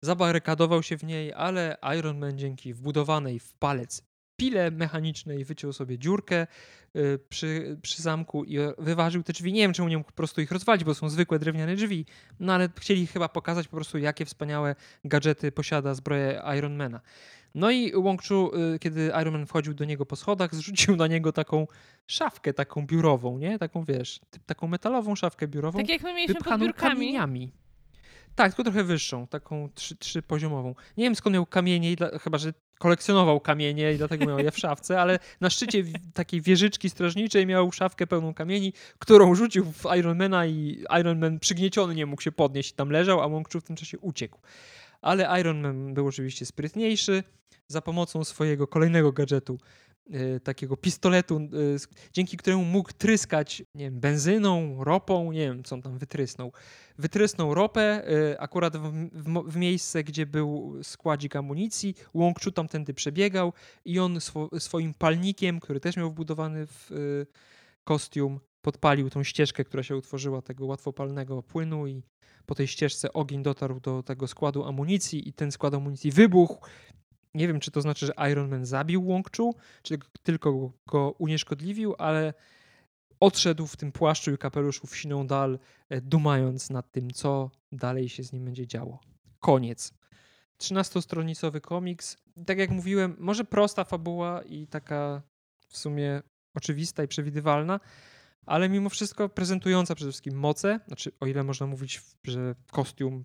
zabarykadował się w niej, ale Iron Man dzięki wbudowanej w palec pile mechanicznej wyciął sobie dziurkę y, przy, przy zamku i wyważył te drzwi. Nie wiem, czemu nie mógł po prostu ich rozwalić, bo są zwykłe drewniane drzwi, no ale chcieli chyba pokazać po prostu, jakie wspaniałe gadżety posiada zbroja Ironmana. No i Wong Chu, y, kiedy Iron Man wchodził do niego po schodach, zrzucił na niego taką szafkę, taką biurową, nie? Taką, wiesz, typ, taką metalową szafkę biurową, Tak jak my mieliśmy pod biurkami. kamieniami. Tak, tylko trochę wyższą, taką trzy, trzypoziomową. Nie wiem skąd miał kamienie, dla, chyba że kolekcjonował kamienie i dlatego miał je w szafce, ale na szczycie takiej wieżyczki strażniczej miał szafkę pełną kamieni, którą rzucił w Ironmana i Iron Man przygnieciony nie mógł się podnieść tam leżał, a Chu w tym czasie uciekł. Ale Iron Man był oczywiście sprytniejszy. Za pomocą swojego kolejnego gadżetu, takiego pistoletu, y, dzięki któremu mógł tryskać nie wiem, benzyną, ropą, nie wiem co on tam wytrysnął. Wytrysnął ropę y, akurat w, w, w miejsce, gdzie był składzik amunicji. Chu tamtędy przebiegał i on swo, swoim palnikiem, który też miał wbudowany w y, kostium, podpalił tą ścieżkę, która się utworzyła tego łatwopalnego płynu i po tej ścieżce ogień dotarł do tego składu amunicji i ten skład amunicji wybuchł. Nie wiem, czy to znaczy, że Iron Man zabił Wong Chu, czy tylko go unieszkodliwił, ale odszedł w tym płaszczu i kapeluszu w siną dal, e, dumając nad tym, co dalej się z nim będzie działo. Koniec. 13-stronicowy komiks. Tak jak mówiłem, może prosta fabuła i taka w sumie oczywista i przewidywalna, ale mimo wszystko prezentująca przede wszystkim moce, znaczy o ile można mówić, że kostium,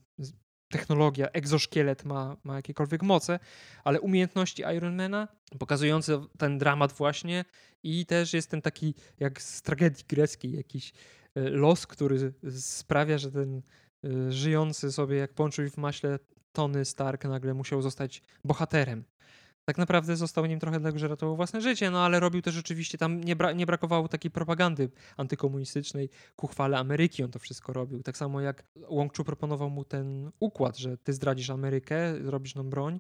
technologia, egzoszkielet ma, ma jakiekolwiek moce, ale umiejętności Ironmana pokazujące ten dramat właśnie i też jest ten taki jak z tragedii greckiej jakiś e, los, który sprawia, że ten e, żyjący sobie jak pączuj w maśle Tony Stark nagle musiał zostać bohaterem. Tak naprawdę został nim trochę dlatego, że ratował własne życie, no ale robił też rzeczywiście, tam nie, bra nie brakowało takiej propagandy antykomunistycznej ku chwale Ameryki, on to wszystko robił. Tak samo jak Chu proponował mu ten układ, że ty zdradzisz Amerykę, zrobisz nam broń,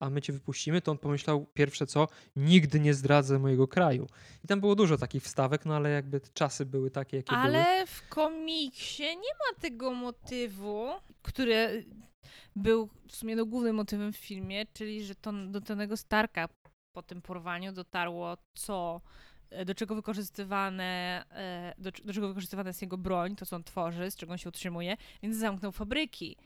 a my cię wypuścimy, to on pomyślał pierwsze co, nigdy nie zdradzę mojego kraju. I tam było dużo takich wstawek, no ale jakby czasy były takie, jakie ale były. w komiksie nie ma tego motywu, który był w sumie no, głównym motywem w filmie, czyli że to do Tonego Starka po tym porwaniu dotarło, co e, do czego wykorzystywane, e, do, do czego wykorzystywana jest jego broń, to co on tworzy, z czego on się utrzymuje, więc zamknął fabryki.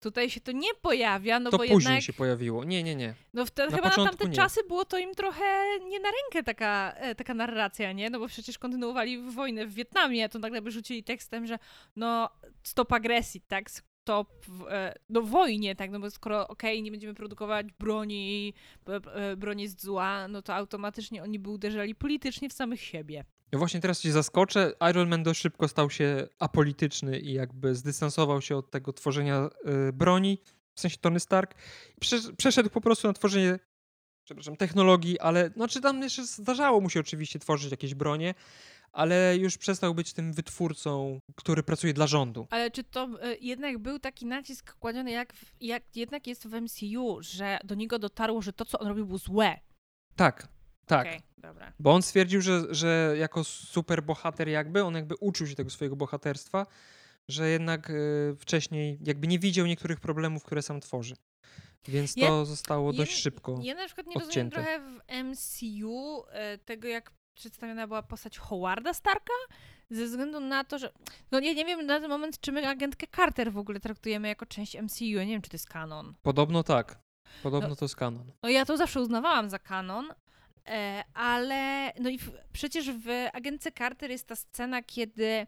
Tutaj się to nie pojawia, no to bo później jednak... się pojawiło. Nie, nie, nie. No w te, Na chyba na tamte nie. czasy było to im trochę nie na rękę taka, e, taka narracja, nie? No bo przecież kontynuowali wojnę w Wietnamie, to nagle by rzucili tekstem, że no stop agresji, tak? Stop e, no wojnie, tak? No bo skoro okej, nie będziemy produkować broni, e, e, broni jest zła, no to automatycznie oni by uderzali politycznie w samych siebie. Ja właśnie teraz cię zaskoczę. Iron Man dość szybko stał się apolityczny i jakby zdystansował się od tego tworzenia y, broni, w sensie Tony Stark. Przesz- przeszedł po prostu na tworzenie, przepraszam, technologii, ale znaczy tam jeszcze zdarzało mu się oczywiście tworzyć jakieś bronie, ale już przestał być tym wytwórcą, który pracuje dla rządu. Ale czy to e, jednak był taki nacisk kładziony, jak, w, jak jednak jest w MCU, że do niego dotarło, że to, co on robił, było złe? Tak, tak. Okej, dobra. Bo on stwierdził, że, że jako super bohater jakby, on jakby uczył się tego swojego bohaterstwa, że jednak y, wcześniej jakby nie widział niektórych problemów, które sam tworzy. Więc to Ja- zostało dość Ja- szybko. Ja na przykład nie rozumiem odcięte. trochę w MCU e, tego, jak przedstawiona była postać Howarda Starka, ze względu na to, że. No nie, nie wiem na ten moment, czy my agentkę Carter w ogóle traktujemy jako część MCU. Ja nie wiem, czy to jest kanon. Podobno tak. Podobno No- to jest kanon. No ja to zawsze uznawałam za kanon, e, ale. No i w, przecież w agentce Carter jest ta scena, kiedy.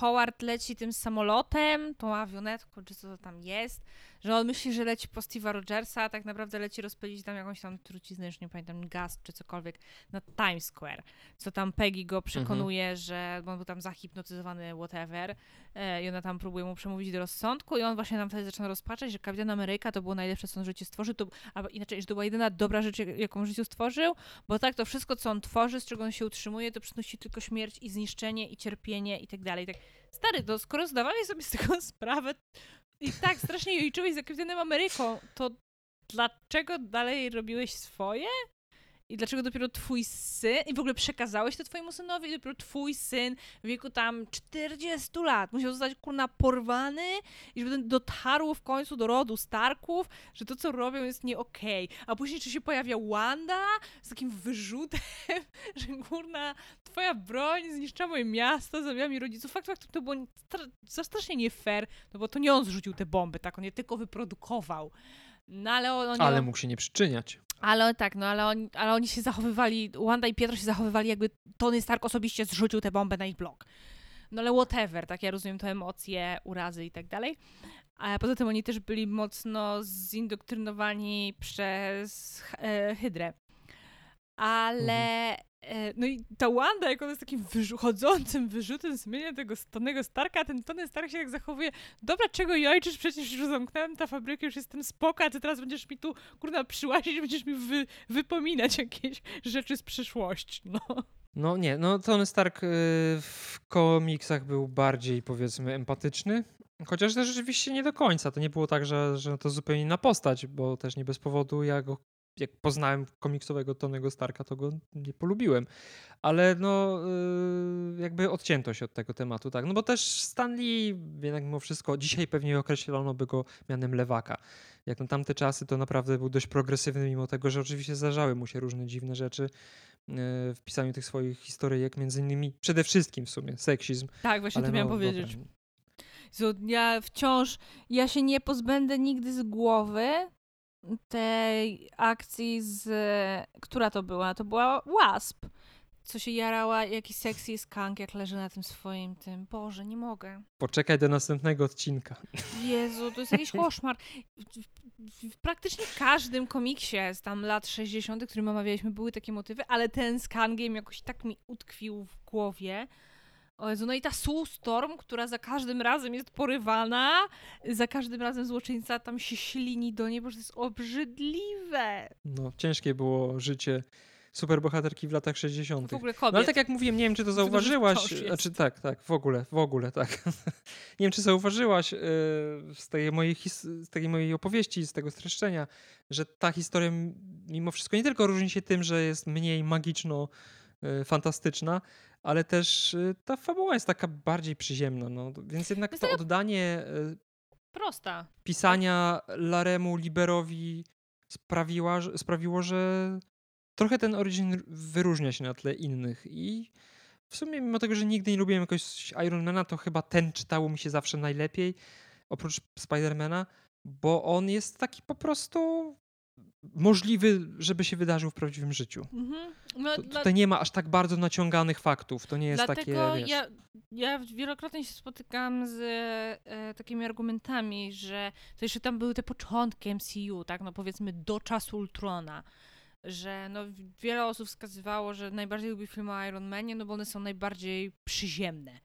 Howard leci tym samolotem, tą awionetką, czy co to tam jest, że on myśli, że leci po Steve'a Rogersa, a tak naprawdę leci rozpędzić tam jakąś tam truciznę, już nie pamiętam, gaz czy cokolwiek, na Times Square. Co tam Peggy go przekonuje, że bo on był tam zahipnotyzowany, whatever, e, i ona tam próbuje mu przemówić do rozsądku i on właśnie tam wtedy zaczyna rozpaczać, że Kapitan Ameryka to było najlepsze, co on w życiu stworzył, to, albo inaczej, że to była jedyna dobra rzecz, jak- jaką w życiu stworzył, bo tak to wszystko, co on tworzy, z czego on się utrzymuje, to przynosi tylko śmierć i zniszczenie i cierpienie i tak dalej. Tak, stary, to skoro zdawałeś sobie z tego sprawę i tak strasznie liczyłeś za Kapitanem Ameryką, to dlaczego dalej robiłeś swoje? I dlaczego dopiero twój syn, i w ogóle przekazałeś to twojemu synowi, i dopiero twój syn w wieku tam 40 lat musiał zostać kurna porwany i żeby dotarło w końcu do rodu Starków, że to co robią jest nie okej. A później czy się pojawia Wanda z takim wyrzutem, że kurna twoja broń zniszczyła moje miasto, zabija mi rodziców. Fakt faktem to było stra- strasznie nie fair, no bo to nie on zrzucił te bomby, tak, on je tylko wyprodukował. No ale on, on Ale mógł się nie przyczyniać. Ale tak, no ale oni, ale oni się zachowywali, Wanda i Pietro się zachowywali jakby Tony Stark osobiście zrzucił tę bombę na ich blok. No ale whatever, tak ja rozumiem te emocje, urazy i tak dalej. A poza tym oni też byli mocno zindoktrynowani przez e, Hydrę. Ale e, no i ta Wanda, jak ona jest takim wyrzu- chodzącym wyrzutem sumienia tego Tonego Starka, a ten Tony Stark się tak zachowuje, dobra, czego jajczysz, przecież już zamknąłem tę fabrykę, już jestem spoko, a ty teraz będziesz mi tu, kurna, przyłazić, będziesz mi wy, wypominać jakieś rzeczy z przeszłości, no. No nie, no Tony Stark y, w komiksach był bardziej powiedzmy empatyczny. Chociaż też rzeczywiście nie do końca. To nie było tak, że, że to zupełnie inna postać, bo też nie bez powodu ja go, jak poznałem komiksowego Tonego Starka, to go nie polubiłem. Ale no y, jakby odcięto się od tego tematu, tak. No bo też Stan Lee, jednak mimo wszystko, dzisiaj pewnie określono by go mianem lewaka. Jak na tamte czasy, to naprawdę był dość progresywny, mimo tego, że oczywiście zdarzały mu się różne dziwne rzeczy y, w pisaniu tych swoich historyjek, między innymi przede wszystkim w sumie seksizm. Tak, właśnie to no, powiedzieć. dobra. Jezu, Ja wciąż, ja się nie pozbędę nigdy z głowy tej akcji z, która to była? To była Wasp, co się jarała, jaki sexy skunk, jak leży na tym swoim tym. Boże, nie mogę. Poczekaj do następnego odcinka. Jezu, to jest jakiś koszmar. W praktycznie każdym komiksie z tam lat 60., którym omawialiśmy, były takie motywy, ale ten z Kangiem jakoś tak mi utkwił w głowie. O Jezu, no i ta Sue Storm, która za każdym razem jest porywana, za każdym razem złoczyńca tam się ślini do niej, bo to jest obrzydliwe. No, ciężkie było życie superbohaterki w latach 60. W ogóle No kobiet. ale tak jak mówiłem, nie wiem, czy to zauważyłaś. Znaczy tak, tak, w ogóle, w ogóle tak. nie wiem, czy zauważyłaś yy, z, tej mojej z tej mojej opowieści, z tego streszczenia, że ta historia mimo wszystko nie tylko różni się tym, że jest mniej magiczno-fantastyczna, ale też y, ta fabuła jest taka bardziej przyziemna. No. Więc jednak Jest to taka- oddanie y, Prosta. pisania Laremu Liberowi sprawiła, sprawiło, że trochę ten Origin wyróżnia się na tle innych i w sumie mimo tego, że nigdy nie lubiłem jakoś Ironmana, to chyba ten czytało mi się zawsze najlepiej, oprócz Spidermana, bo on jest taki po prostu możliwy, żeby się wydarzył w prawdziwym życiu. Mhm. No, Tu- dla- Tutaj nie ma aż tak bardzo naciąganych faktów. To nie jest Dlatego takie, wiesz... ja, ja wielokrotnie się spotykam z e, takimi argumentami, że to jeszcze tam były te początki MCU, tak, no powiedzmy do czasu Ultrona, że no wiele osób wskazywało, że najbardziej lubi filmy o Iron Manie, no bo one są najbardziej przyziemne,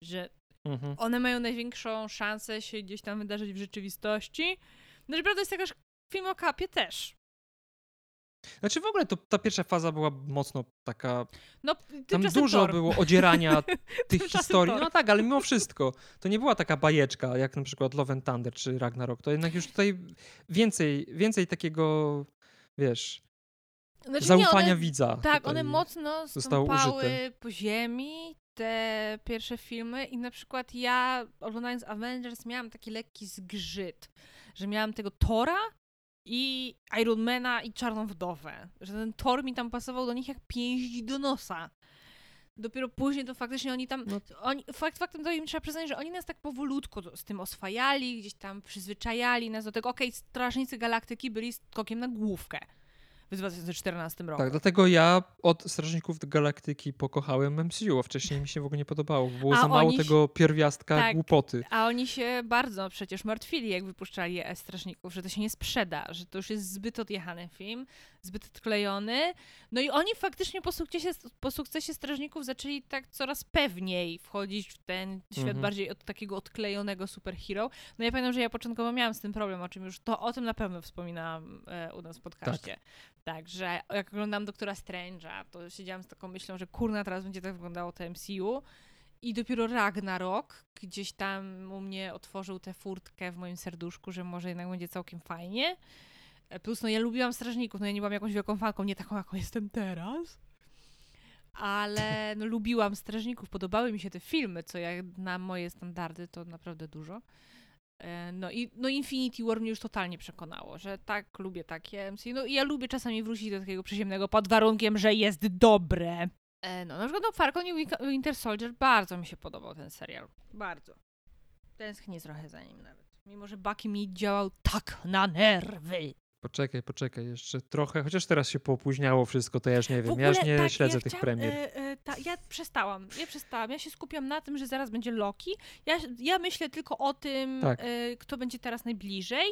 że Mhm. one mają największą szansę się gdzieś tam wydarzyć w rzeczywistości. No i prawda jest taka, że film o Kapie też. Znaczy w ogóle to ta pierwsza faza była mocno taka No, Tam dużo Thor. było odzierania tych historii. Thor. No tak, ale mimo wszystko to nie była taka bajeczka, jak na przykład Love and Thunder czy Ragnarok. To jednak już tutaj więcej, więcej takiego, wiesz, Znaczy, nie, zaufania one- widza. Tak, one mocno stąpały po ziemi, te pierwsze filmy i na przykład ja oglądając Avengers miałam taki lekki zgrzyt, że miałam tego Tora i Ironmana i Czarną Wdowę, że ten Thor mi tam pasował do nich jak pięść do nosa. Dopiero później to faktycznie oni tam, No. oni, fakt faktem to im trzeba przyznać, że oni nas tak powolutku z tym oswajali, gdzieś tam przyzwyczajali nas do tego, okej, Strażnicy Galaktyki byli skokiem na główkę w 2014 roku. Tak, dlatego ja od Strażników Galaktyki pokochałem MCU, a wcześniej mi się w ogóle nie podobało. bo Było A za mało tego pierwiastka tak. głupoty. A oni się bardzo przecież martwili, jak wypuszczali E Strażników, że to się nie sprzeda, że to już jest zbyt odjechany film, zbyt odklejony. No i oni faktycznie po sukcesie, po sukcesie Strażników zaczęli tak coraz pewniej wchodzić w ten świat Mhm. bardziej od takiego odklejonego superhero. No ja pamiętam, że ja początkowo miałam z tym problem, o czym już to o tym na pewno wspominałam e, u nas w podcaście. Tak. że jak oglądam Doktora Strange'a, to siedziałam z taką myślą, że kurna, teraz będzie tak wyglądało to MCU. I dopiero Ragnarok gdzieś tam u mnie otworzył tę furtkę w moim serduszku, że może jednak będzie całkiem fajnie. Plus, no ja lubiłam Strażników, no ja nie byłam jakąś wielką fanką, nie taką, jaką jestem teraz. Ale no, lubiłam Strażników, podobały mi się te filmy, co jak na moje standardy to naprawdę dużo. E, No i no Infinity War mnie już totalnie przekonało, że tak, lubię takie MCU. No i ja lubię czasami wrócić do takiego przyziemnego pod warunkiem, że jest dobre. E, No na przykład no Falcon i Win- Winter Soldier bardzo mi się podobał ten serial. Bardzo. Tęsknię trochę za nim nawet. Mimo, że Bucky mi działał tak na nerwy. Poczekaj, poczekaj, jeszcze trochę, chociaż teraz się poopóźniało wszystko, to ja już nie wiem, ogóle, ja już nie tak, śledzę ja tych chciałam, premier. E, e, ta, ja przestałam, ja przestałam. Ja się skupiam na tym, że zaraz będzie Loki. Ja, ja myślę tylko o tym, Tak. e, kto będzie teraz najbliżej,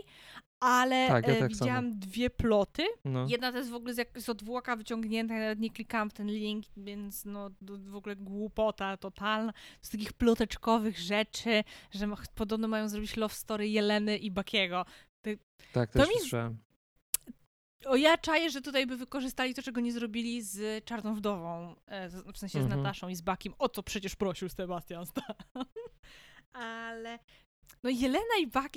ale Tak, ja tak widziałam dwie ploty. No. Jedna to jest w ogóle z, z odwłoka wyciągnięta, ja nawet nie klikałam w ten link, więc no w ogóle głupota totalna. Z takich ploteczkowych rzeczy, że podobno mają zrobić love story Jeleny i Bakiego. Tak, to też mi słyszałem. O, ja czaję, że tutaj by wykorzystali to, czego nie zrobili z Czarną Wdową, e, w sensie z Mhm. Nataszą i z Bakim, o co przecież prosił Sebastian Stan. Ale no Jelena i Bak,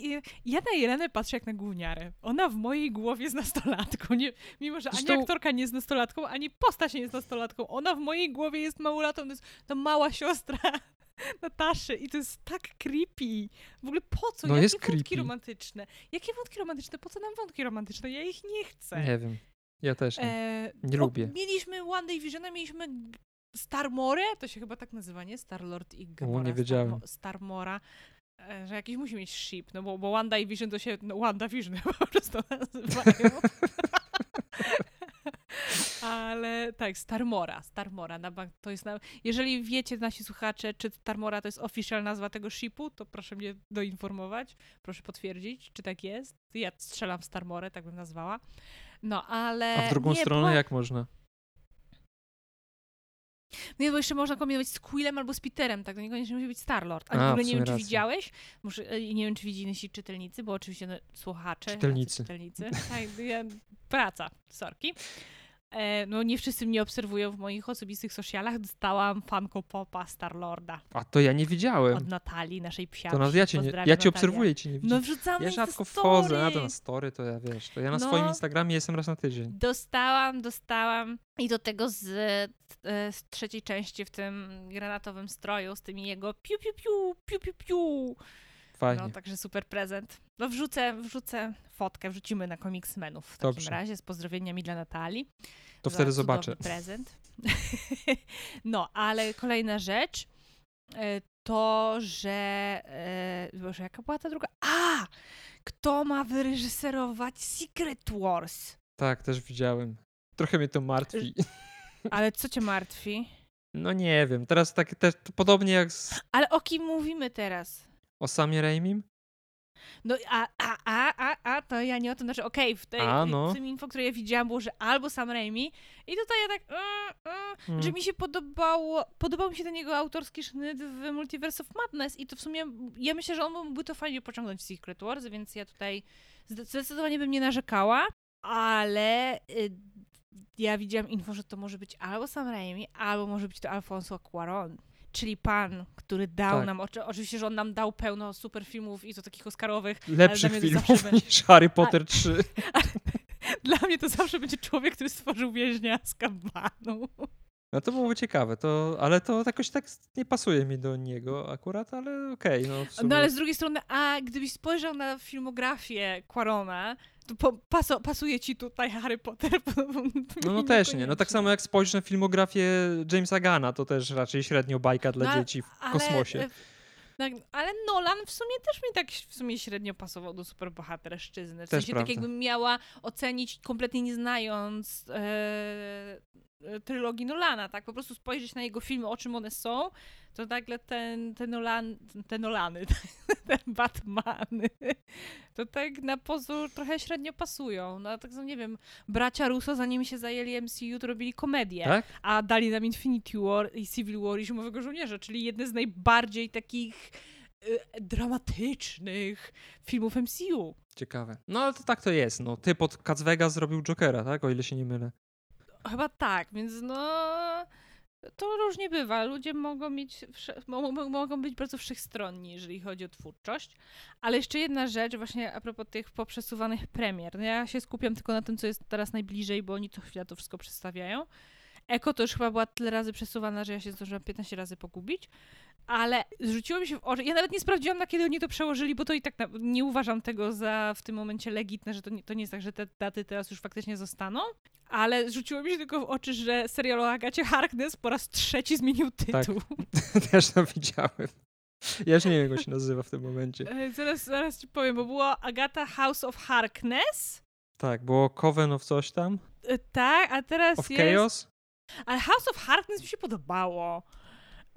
ja na Jelenę patrzę jak na gówniarę. Ona w mojej głowie jest nastolatką, nie, mimo że ani Zresztą- aktorka nie jest nastolatką, ani postać nie jest nastolatką. Ona w mojej głowie jest małolatą, to jest ta mała siostra Nataszy i to jest tak creepy. W ogóle po co? No Jakie jest wątki creepy. romantyczne? Jakie wątki romantyczne? Po co nam wątki romantyczne? Ja ich nie chcę. Nie wiem, ja też nie. E, Nie o, lubię. Mieliśmy One Day Visiona, mieliśmy Starmore, to się chyba tak nazywa, nie? Starlord i O, Gamora. nie wiedziałem. Starmo- Starmora. E, że jakiś musi mieć ship, no bo, bo One Day Vision to się, no Wanda Vision po prostu nazywają. Ale tak, Starmora, Starmora na bank to jest na... Jeżeli wiecie, nasi słuchacze, czy Starmora to jest official nazwa tego shipu, to proszę mnie doinformować, proszę potwierdzić, czy tak jest. Ja strzelam w Starmorę, tak bym nazwała. No, ale... A w drugą nie, stronę była- jak można? Nie, bo jeszcze można kombinować z Quillem albo z Peterem, tak? To niekoniecznie musi być Starlord. A, A, w ogóle w nie wiem, czy racja. widziałeś, Muszę, e, nie wiem, czy widzieli nasi czytelnicy, bo oczywiście no, słuchacze. Czytelnicy. Czytelnicy. Tak, ja, praca, sorki. E, no nie wszyscy mnie obserwują w moich osobistych socialach, dostałam fanko popa Starlorda A to ja nie od widziałem. Natalii, naszej psiarki. To nawet ja cię, nie, ja cię obserwuję i cię nie widzę. No wrzucamy ja rzadko wchodzę na to na story, to ja wiesz, to ja na No. swoim Instagramie jestem raz na tydzień. Dostałam, dostałam i do tego z, e, z trzeciej części w tym granatowym stroju, z tymi jego piu piu piu, piu piu piu. Fajnie. No także super prezent. No wrzucę, wrzucę fotkę, wrzucimy na Comicsmenów w takim Dobrze. razie z pozdrowieniami dla Natalii. to wtedy zobaczę. prezent. no, ale kolejna rzecz e, to, że e, Boże, jaka była ta druga? A! Kto ma wyreżyserować Secret Wars? Tak, też widziałem. Trochę mnie to martwi. Ale co cię martwi? No nie wiem, teraz tak też podobnie jak z Ale o kim mówimy teraz? o Samie Raimim. No a, a, a, a, a, to ja nie o tym, znaczy okej, w, tej, A, no. w tym info, które ja widziałam było, że albo Sam Raimi i tutaj ja tak, mm, mm, Mm. że mi się podobało, podobał mi się ten jego autorski sznyt w Multiverse of Madness i to w sumie, ja myślę, że on mógłby to fajnie pociągnąć w Secret Wars, więc ja tutaj zde- zdecydowanie bym nie narzekała, ale y, ja widziałam info, że to może być albo Sam Raimi, albo może być to Alfonso Cuarón. Czyli pan, który dał Tak. nam, oczy, oczywiście, że on nam dał pełno super filmów i to takich oscarowych, Lepszych filmów niż Harry Potter 3. Dla mnie to zawsze będzie człowiek, który stworzył więźnia z kabanu. No to byłoby ciekawe, to, ale to jakoś tak nie pasuje mi do niego akurat, ale okej. no, w sumie. No ale z drugiej strony, a gdybyś spojrzał na filmografię Quarona, to po, paso, pasuje ci tutaj Harry Potter. No, no też nie. No tak samo jak spojrzysz na filmografię Jamesa Gana, to też raczej średnio bajka dla No, dzieci w ale, kosmosie. tak, ale Nolan w sumie też mi tak w sumie średnio pasował do superbohaterszczyzny. W Też sensie tak prawda. jakbym miała ocenić kompletnie nie znając e, trylogii Nolana, tak? Po prostu spojrzeć na jego filmy, o czym one są, to nagle ten, ten Nolan, te Nolany, te Batmany, to tak na pozór trochę średnio pasują. No tak nie wiem, bracia Russo zanim się zajęli MCU, to robili komedię Tak? a dali nam Infinity War i Civil War i Zimowego Żołnierza, czyli jedne z najbardziej takich y, dramatycznych filmów MCU. Ciekawe. No ale to tak to jest. No, typ od Vegas zrobił Jokera, tak? O ile się nie mylę. Chyba tak, więc no to różnie bywa. Ludzie mogą mieć, mogą być bardzo wszechstronni, jeżeli chodzi o twórczość. Ale jeszcze jedna rzecz, właśnie a propos tych poprzesuwanych premier. No ja się skupiam tylko na tym, co jest teraz najbliżej, bo oni co chwila to wszystko przedstawiają. Eko to już chyba była tyle razy przesuwana, że ja się zdążyłam 15 razy pogubić. Ale zrzuciło mi się w oczy. Ja nawet nie sprawdziłam, na kiedy oni to przełożyli, bo to i tak na, nie uważam tego za w tym momencie legitne, że to nie, to nie jest tak, że te daty teraz już faktycznie zostaną. Ale rzuciło mi się tylko w oczy, że serial o Agacie Harkness po raz trzeci zmienił tytuł. Też to widziałem. Ja już nie wiem, jak on się nazywa w tym momencie. E, Zaraz, zaraz ci powiem, bo było Agata House of Harkness. Tak, było Coven of coś tam. E, Tak, a teraz Of jest... Chaos. Ale House of Harkness mi się podobało.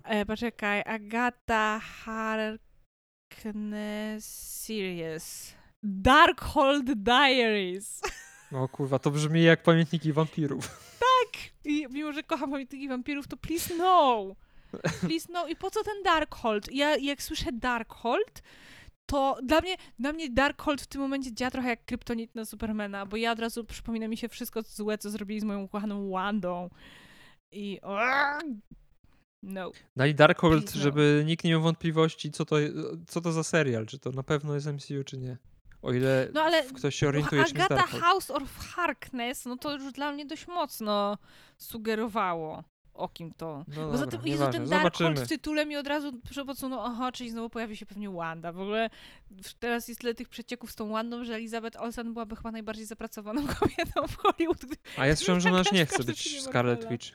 E, poczekaj, Agata Harkness Series. Darkhold Diaries. No kurwa, to brzmi jak pamiętniki wampirów. I mimo, że kocham pamiętniki wampirów, to please no. Please no. I po co ten Darkhold? Ja jak słyszę Darkhold, to dla mnie, dla mnie Darkhold w tym momencie działa trochę jak kryptonit na Supermana, bo ja od razu przypomina mi się wszystko złe, co zrobili z moją ukochaną Wandą. I... No. Dali Darkhold, Please, no. żeby nikt nie miał wątpliwości, co to, co to za serial, czy to na pewno jest MCU, czy nie. O ile No ale ktoś się orientuje, czym jest Agata Darkhold. House of Harkness, no to już dla mnie dość mocno sugerowało o kim to. No Poza dobra, tym, Jezu, ten Darkhold zobaczymy. w tytule mi od razu podsunął, aha, czyli znowu pojawi się pewnie Wanda. W ogóle teraz jest tyle tych przecieków z tą Wandą, że Elizabeth Olsen byłaby chyba najbardziej zapracowaną kobietą w Hollywood. A ja słyszałem, że ona już nie chce być Scarlet. Witch.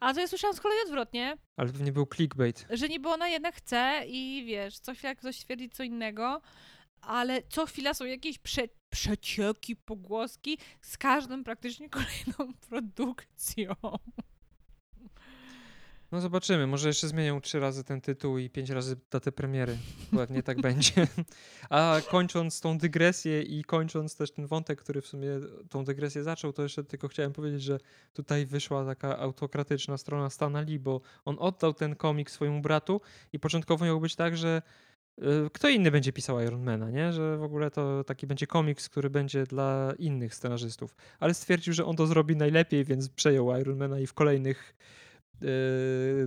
A to ja słyszałam z kolei odwrotnie, Ale pewnie był clickbait. że niby ona jednak chce i wiesz, co chwila ktoś twierdzi co innego, ale co chwila są jakieś prze, przecieki, pogłoski z każdą praktycznie kolejną produkcją. No zobaczymy, może jeszcze zmienią trzy razy ten tytuł i pięć razy datę premiery. Pewnie tak będzie. A kończąc tą dygresję i kończąc też ten wątek, który w sumie tą dygresję zaczął, to jeszcze tylko chciałem powiedzieć, że tutaj wyszła taka autokratyczna strona Stana Lee, bo on oddał ten komik swojemu bratu i początkowo miało być tak, że y, kto inny będzie pisał Ironmana, nie? Że w ogóle to taki będzie komiks, który będzie dla innych scenarzystów. Ale stwierdził, że on to zrobi najlepiej, więc przejął Ironmana i w kolejnych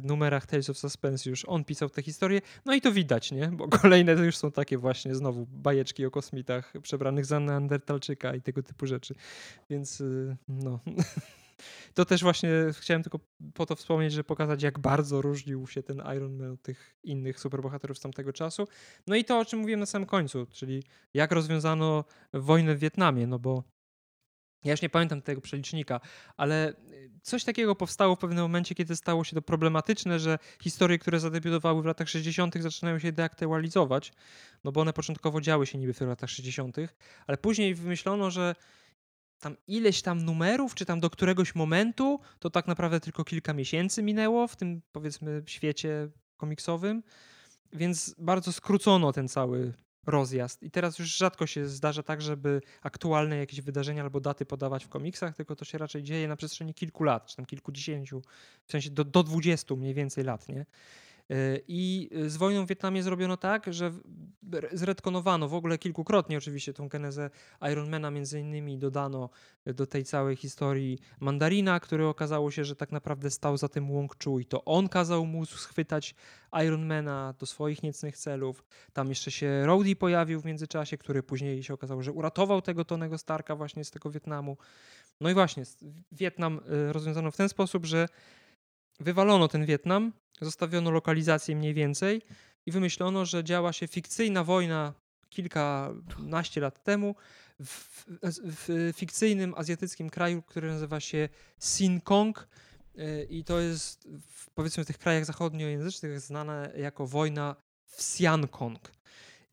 numerach Tales of Suspense już on pisał te historie. No i to widać, nie? Bo kolejne to już są takie właśnie znowu bajeczki o kosmitach przebranych za Neandertalczyka i tego typu rzeczy. Więc yy, no... To też właśnie chciałem tylko po to wspomnieć, że pokazać, jak bardzo różnił się ten Iron Man od tych innych superbohaterów z tamtego czasu. No i to, o czym mówiłem na samym końcu, czyli jak rozwiązano wojnę w Wietnamie, no bo ja już nie pamiętam tego przelicznika, ale coś takiego powstało w pewnym momencie, kiedy stało się to problematyczne, że historie, które zadebiutowały w latach 60., zaczynają się deaktualizować, no bo one początkowo działy się niby w latach 60., ale później wymyślono, że tam ileś tam numerów, czy tam do któregoś momentu, to tak naprawdę tylko kilka miesięcy minęło w tym powiedzmy świecie komiksowym, więc bardzo skrócono ten cały rozjazd. I teraz już rzadko się zdarza tak, żeby aktualne jakieś wydarzenia albo daty podawać w komiksach, tylko to się raczej dzieje na przestrzeni kilku lat, czy tam kilkudziesięciu, w sensie do, do 20 mniej więcej lat, nie? E, I z wojną w Wietnamie zrobiono tak, że zredkonowano w ogóle kilkukrotnie oczywiście tą genezę Ironmana, między innymi dodano do tej całej historii Mandarina, który okazało się, że tak naprawdę stał za tym Wong Chu i to on kazał mu schwytać Ironmana do swoich niecnych celów. Tam jeszcze się Rowdy pojawił w międzyczasie, który później się okazało, że uratował tego Tonego Starka właśnie z tego Wietnamu. No i właśnie, Wietnam e, rozwiązano w ten sposób, że wywalono ten Wietnam, zostawiono lokalizację mniej więcej i wymyślono, że działa się fikcyjna wojna kilkanaście lat temu w, w, fikcyjnym azjatyckim kraju, który nazywa się Kong y, i to jest w, powiedzmy w tych krajach zachodniojęzycznych znane jako wojna w Kong.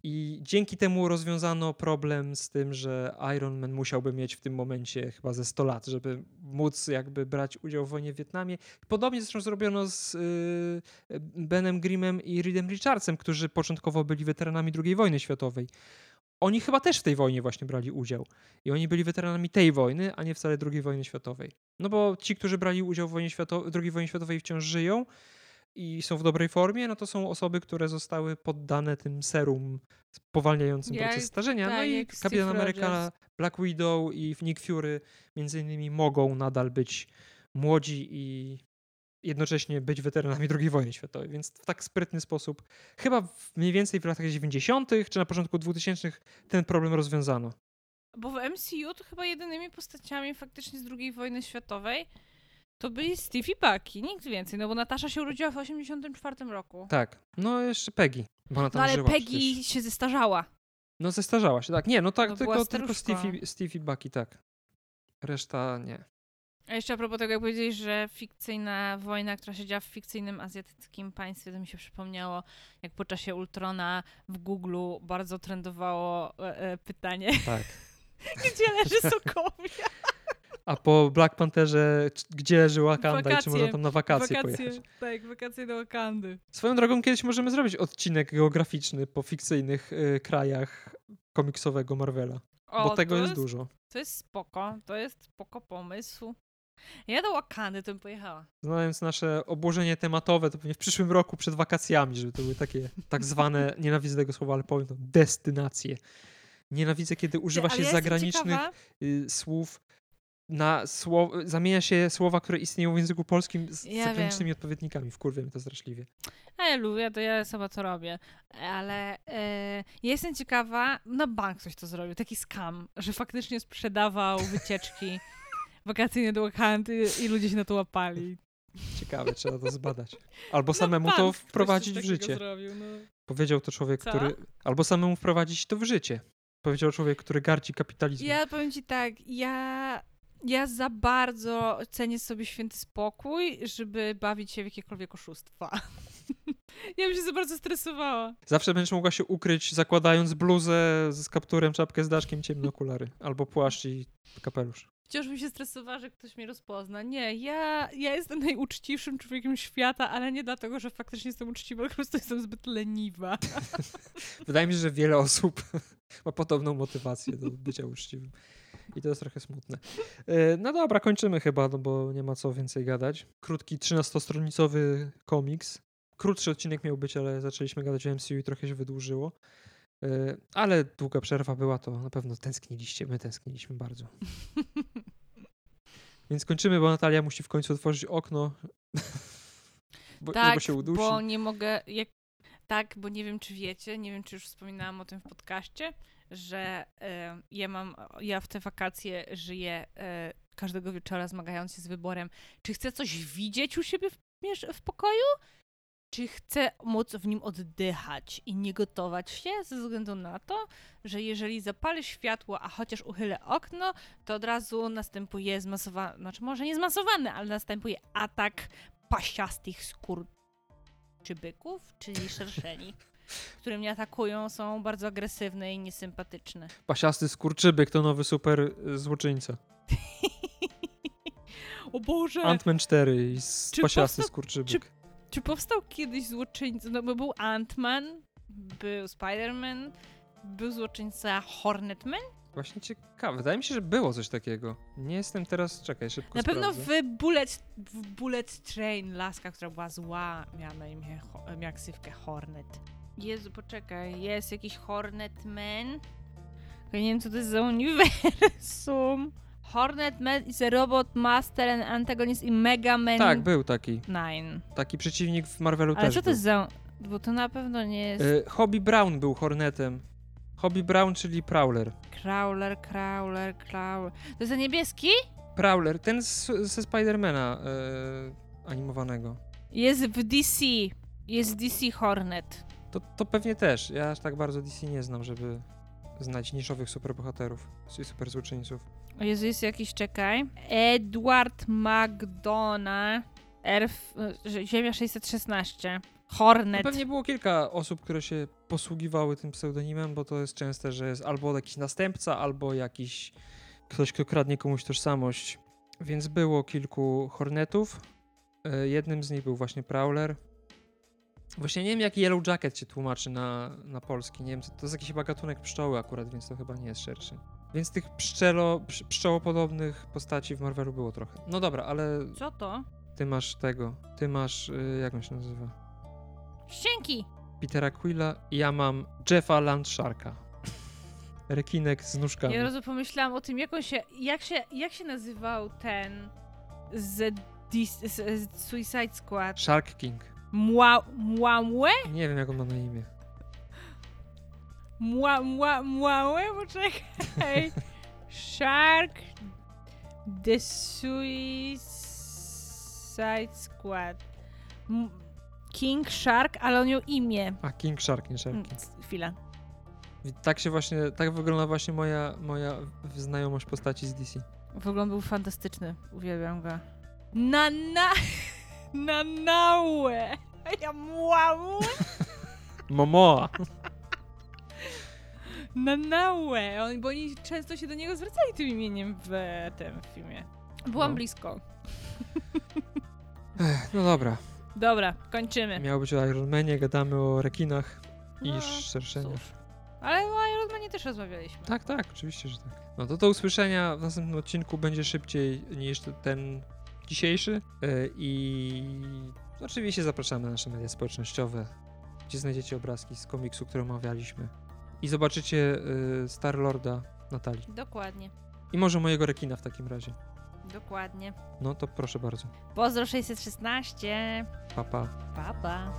I dzięki temu rozwiązano problem z tym, że Iron Man musiałby mieć w tym momencie chyba ze 100 lat, żeby móc jakby brać udział w wojnie w Wietnamie. Podobnie zresztą zrobiono z y, Benem Grimmem i Reedem Richardsem, którzy początkowo byli weteranami II wojny światowej. Oni chyba też w tej wojnie właśnie brali udział. I oni byli weteranami tej wojny, a nie wcale II wojny światowej. No bo ci, którzy brali udział w wojnie światowej, II wojnie światowej wciąż żyją, i są w dobrej formie, no to są osoby, które zostały poddane tym serum spowalniającym proces starzenia. no tak, i Kapitan Ameryka, Black Widow i Nick Fury między innymi mogą nadal być młodzi i jednocześnie być weteranami II wojny światowej, więc w tak sprytny sposób, chyba mniej więcej w latach 90. czy na początku 2000 ten problem rozwiązano. Bo w MCU to chyba jedynymi postaciami faktycznie z II wojny światowej to byli Steve i Bucky, nikt więcej, no bo Natasza się urodziła w 84 roku. Tak, no jeszcze Peggy, bo ona tam No ale żyła Peggy przecież. się zestarzała. No zestarzała się, tak. Nie, no tak, tylko, była tylko. Steve, i- Steve i Bucky, tak. Reszta nie. A jeszcze a propos tego, jak powiedzieli, że fikcyjna wojna, która się działa w fikcyjnym azjatyckim państwie, to mi się przypomniało, jak po czasie Ultrona w Google bardzo trendowało e, e, pytanie, Tak. gdzie leży Sokovia? A po Black Pantherze, gdzie leży Wakanda i czy Wakacje. można tam na wakacje, pojechać? tak, wakacje do Wakandy. Swoją drogą kiedyś możemy zrobić odcinek geograficzny po fikcyjnych y, krajach komiksowego Marvela, O, bo tego to jest, dużo. To jest spoko, to jest spoko pomysł. Ja do Wakandy to bym pojechała. Znając nasze obłożenie tematowe, to pewnie w przyszłym roku przed wakacjami, żeby to były takie tak zwane, nienawidzę tego słowa, ale powiem to, destynacje. Nienawidzę, kiedy używa się ja zagranicznych y, słów na słow, zamienia się słowa, które istnieją w języku polskim z Ja zagranicznymi odpowiednikami. Wkurwia mnie to straszliwie. A ja lubię, to ja sama to robię. Ale ja jestem ciekawa, na bank coś to zrobił, taki scam, że faktycznie sprzedawał wycieczki wakacyjne do Wakandy i ludzie się na to łapali. Ciekawe, trzeba to zbadać. Albo Na samemu bank to wprowadzić w życie. Zrobił, no. Powiedział to człowiek, Co? który... Albo samemu wprowadzić to w życie. Powiedział człowiek, który gardzi kapitalizmem. Ja powiem ci tak, ja, ja za bardzo cenię sobie święty spokój, żeby bawić się w jakiekolwiek oszustwa. ja bym się za bardzo stresowała. Zawsze będziesz mogła się ukryć, zakładając bluzę z kapturem, czapkę z daszkiem, ciemne okulary. Albo płaszcz i kapelusz. Wciąż bym się stresowała, że ktoś mnie rozpozna. Nie, ja, ja jestem najuczciwszym człowiekiem świata, ale nie dlatego, że faktycznie jestem uczciwa, po prostu jestem zbyt leniwa. Wydaje mi się, że wiele osób ma podobną motywację do bycia uczciwym. I to jest trochę smutne. E, No dobra, kończymy chyba, no bo nie ma co więcej gadać. Krótki, 13-stronicowy komiks, krótszy odcinek miał być, ale zaczęliśmy gadać o MCU i trochę się wydłużyło. E, ale długa przerwa była, to na pewno tęskniliście. My tęskniliśmy bardzo. Więc kończymy, bo Natalia musi w końcu otworzyć okno, bo, tak, bo się udusi. bo nie mogę, jak, tak, bo nie wiem, czy wiecie, nie wiem, czy już wspominałam o tym w podcaście, że e, ja mam, ja w te wakacje żyję e, każdego wieczora zmagając się z wyborem, czy chcę coś widzieć u siebie w, w pokoju, czy chcę móc w nim oddychać i nie gotować się ze względu na to, że jeżeli zapalę światło, a chociaż uchylę okno, to od razu następuje zmasowany, znaczy może nie zmasowany, ale następuje atak pasiastych skór czy byków, czyli szerszeni, które mnie atakują, są bardzo agresywne i niesympatyczne. Pasiasty skurczybyk to nowy super y, złoczyńca. o Boże! Ant-Man 4 i Czy pasiasty powsta- skurczybyk. Czy powstał kiedyś złoczyńca? No bo był Ant-Man, był Spider-Man, był złoczyńca Hornetman. Właśnie ciekawe. Wydaje mi się, że było coś takiego. Nie jestem teraz... Czekaj, szybko Na pewno w Bullet, w Bullet Train laska, która była zła, miała na imię, Ho- miała ksywkę Hornet. Jezu, poczekaj, jest jakiś Hornetman. Ja nie wiem, co to jest za uniwersum. Hornetman is a robot master and antagonist in Mega Man Tak, był taki. 9. Taki przeciwnik w Marvelu Ale też co to był. jest za... Bo to na pewno nie jest... Y, Hobby Brown był Hornetem. Hobby Brown, czyli Prowler. Crawler, crawler, crawler. To jest niebieski? Prowler, ten z, ze Spidermana y, animowanego. Jest w DC. Jest DC Hornet. To, to pewnie też. Ja aż tak bardzo DC nie znam, żeby znać niszowych superbohaterów, czyli super złoczyńców. O Jezu, jest jakiś, czekaj. Edward McDonough. Erf, e, Ziemia 616. No Hornet. pewnie było kilka osób, które się posługiwały tym pseudonimem, bo to jest częste, że jest albo jakiś następca, albo jakiś ktoś, kto kradnie komuś tożsamość. Więc było kilku Hornetów. E, Jednym z nich był właśnie Prowler. Właśnie nie wiem, jak Yellow Jacket się tłumaczy na, na polski. Nie wiem, to jest jakiś chyba gatunek pszczoły akurat, więc to chyba nie jest szerszy. Więc tych pszczelo, psz- pszczołopodobnych postaci w Marvelu było trochę. No dobra, ale Co to? ty masz tego. Ty masz, y, jak on się nazywa? Ścięki! Petera Quilla i ja mam Jeffa Landsharka. Rekinek z nóżkami. Ja razu pomyślałam o tym, jak on się, jak się, jak się nazywał ten z, z, z Suicide Squad? Shark King. Mła, Młamłe? Nie wiem, jak on ma na imię. Mła, mła, młałe? Poczekaj. Shark The Suicide Squad. M- King Shark, ale on miał imię. A, King Shark, nie Shark Mm, King. Chwila. Tak się właśnie, tak wygląda właśnie moja, moja znajomość postaci z DC. W ogóle on był fantastyczny. Uwielbiam go. Na na... Na nałe. Ja młamłe. Momoa! Na nałe. On, bo oni często się do niego zwracali tym imieniem w tym filmie. Byłam No. blisko. Ech, no dobra. Dobra, kończymy. Miało być o Iron Manie, gadamy o rekinach i No, cóż. Ale o Iron Manie też rozmawialiśmy. Tak, tak, oczywiście, że tak. No to do usłyszenia w następnym odcinku będzie szybciej niż ten dzisiejszy. Yy, I oczywiście zapraszamy na nasze media społecznościowe, gdzie znajdziecie obrazki z komiksu, który omawialiśmy. I zobaczycie yy, Star-Lorda Natalii. Dokładnie. I może mojego rekina w takim razie. Dokładnie. No to proszę bardzo. Pozdro 616. Pa, pa. Pa, pa.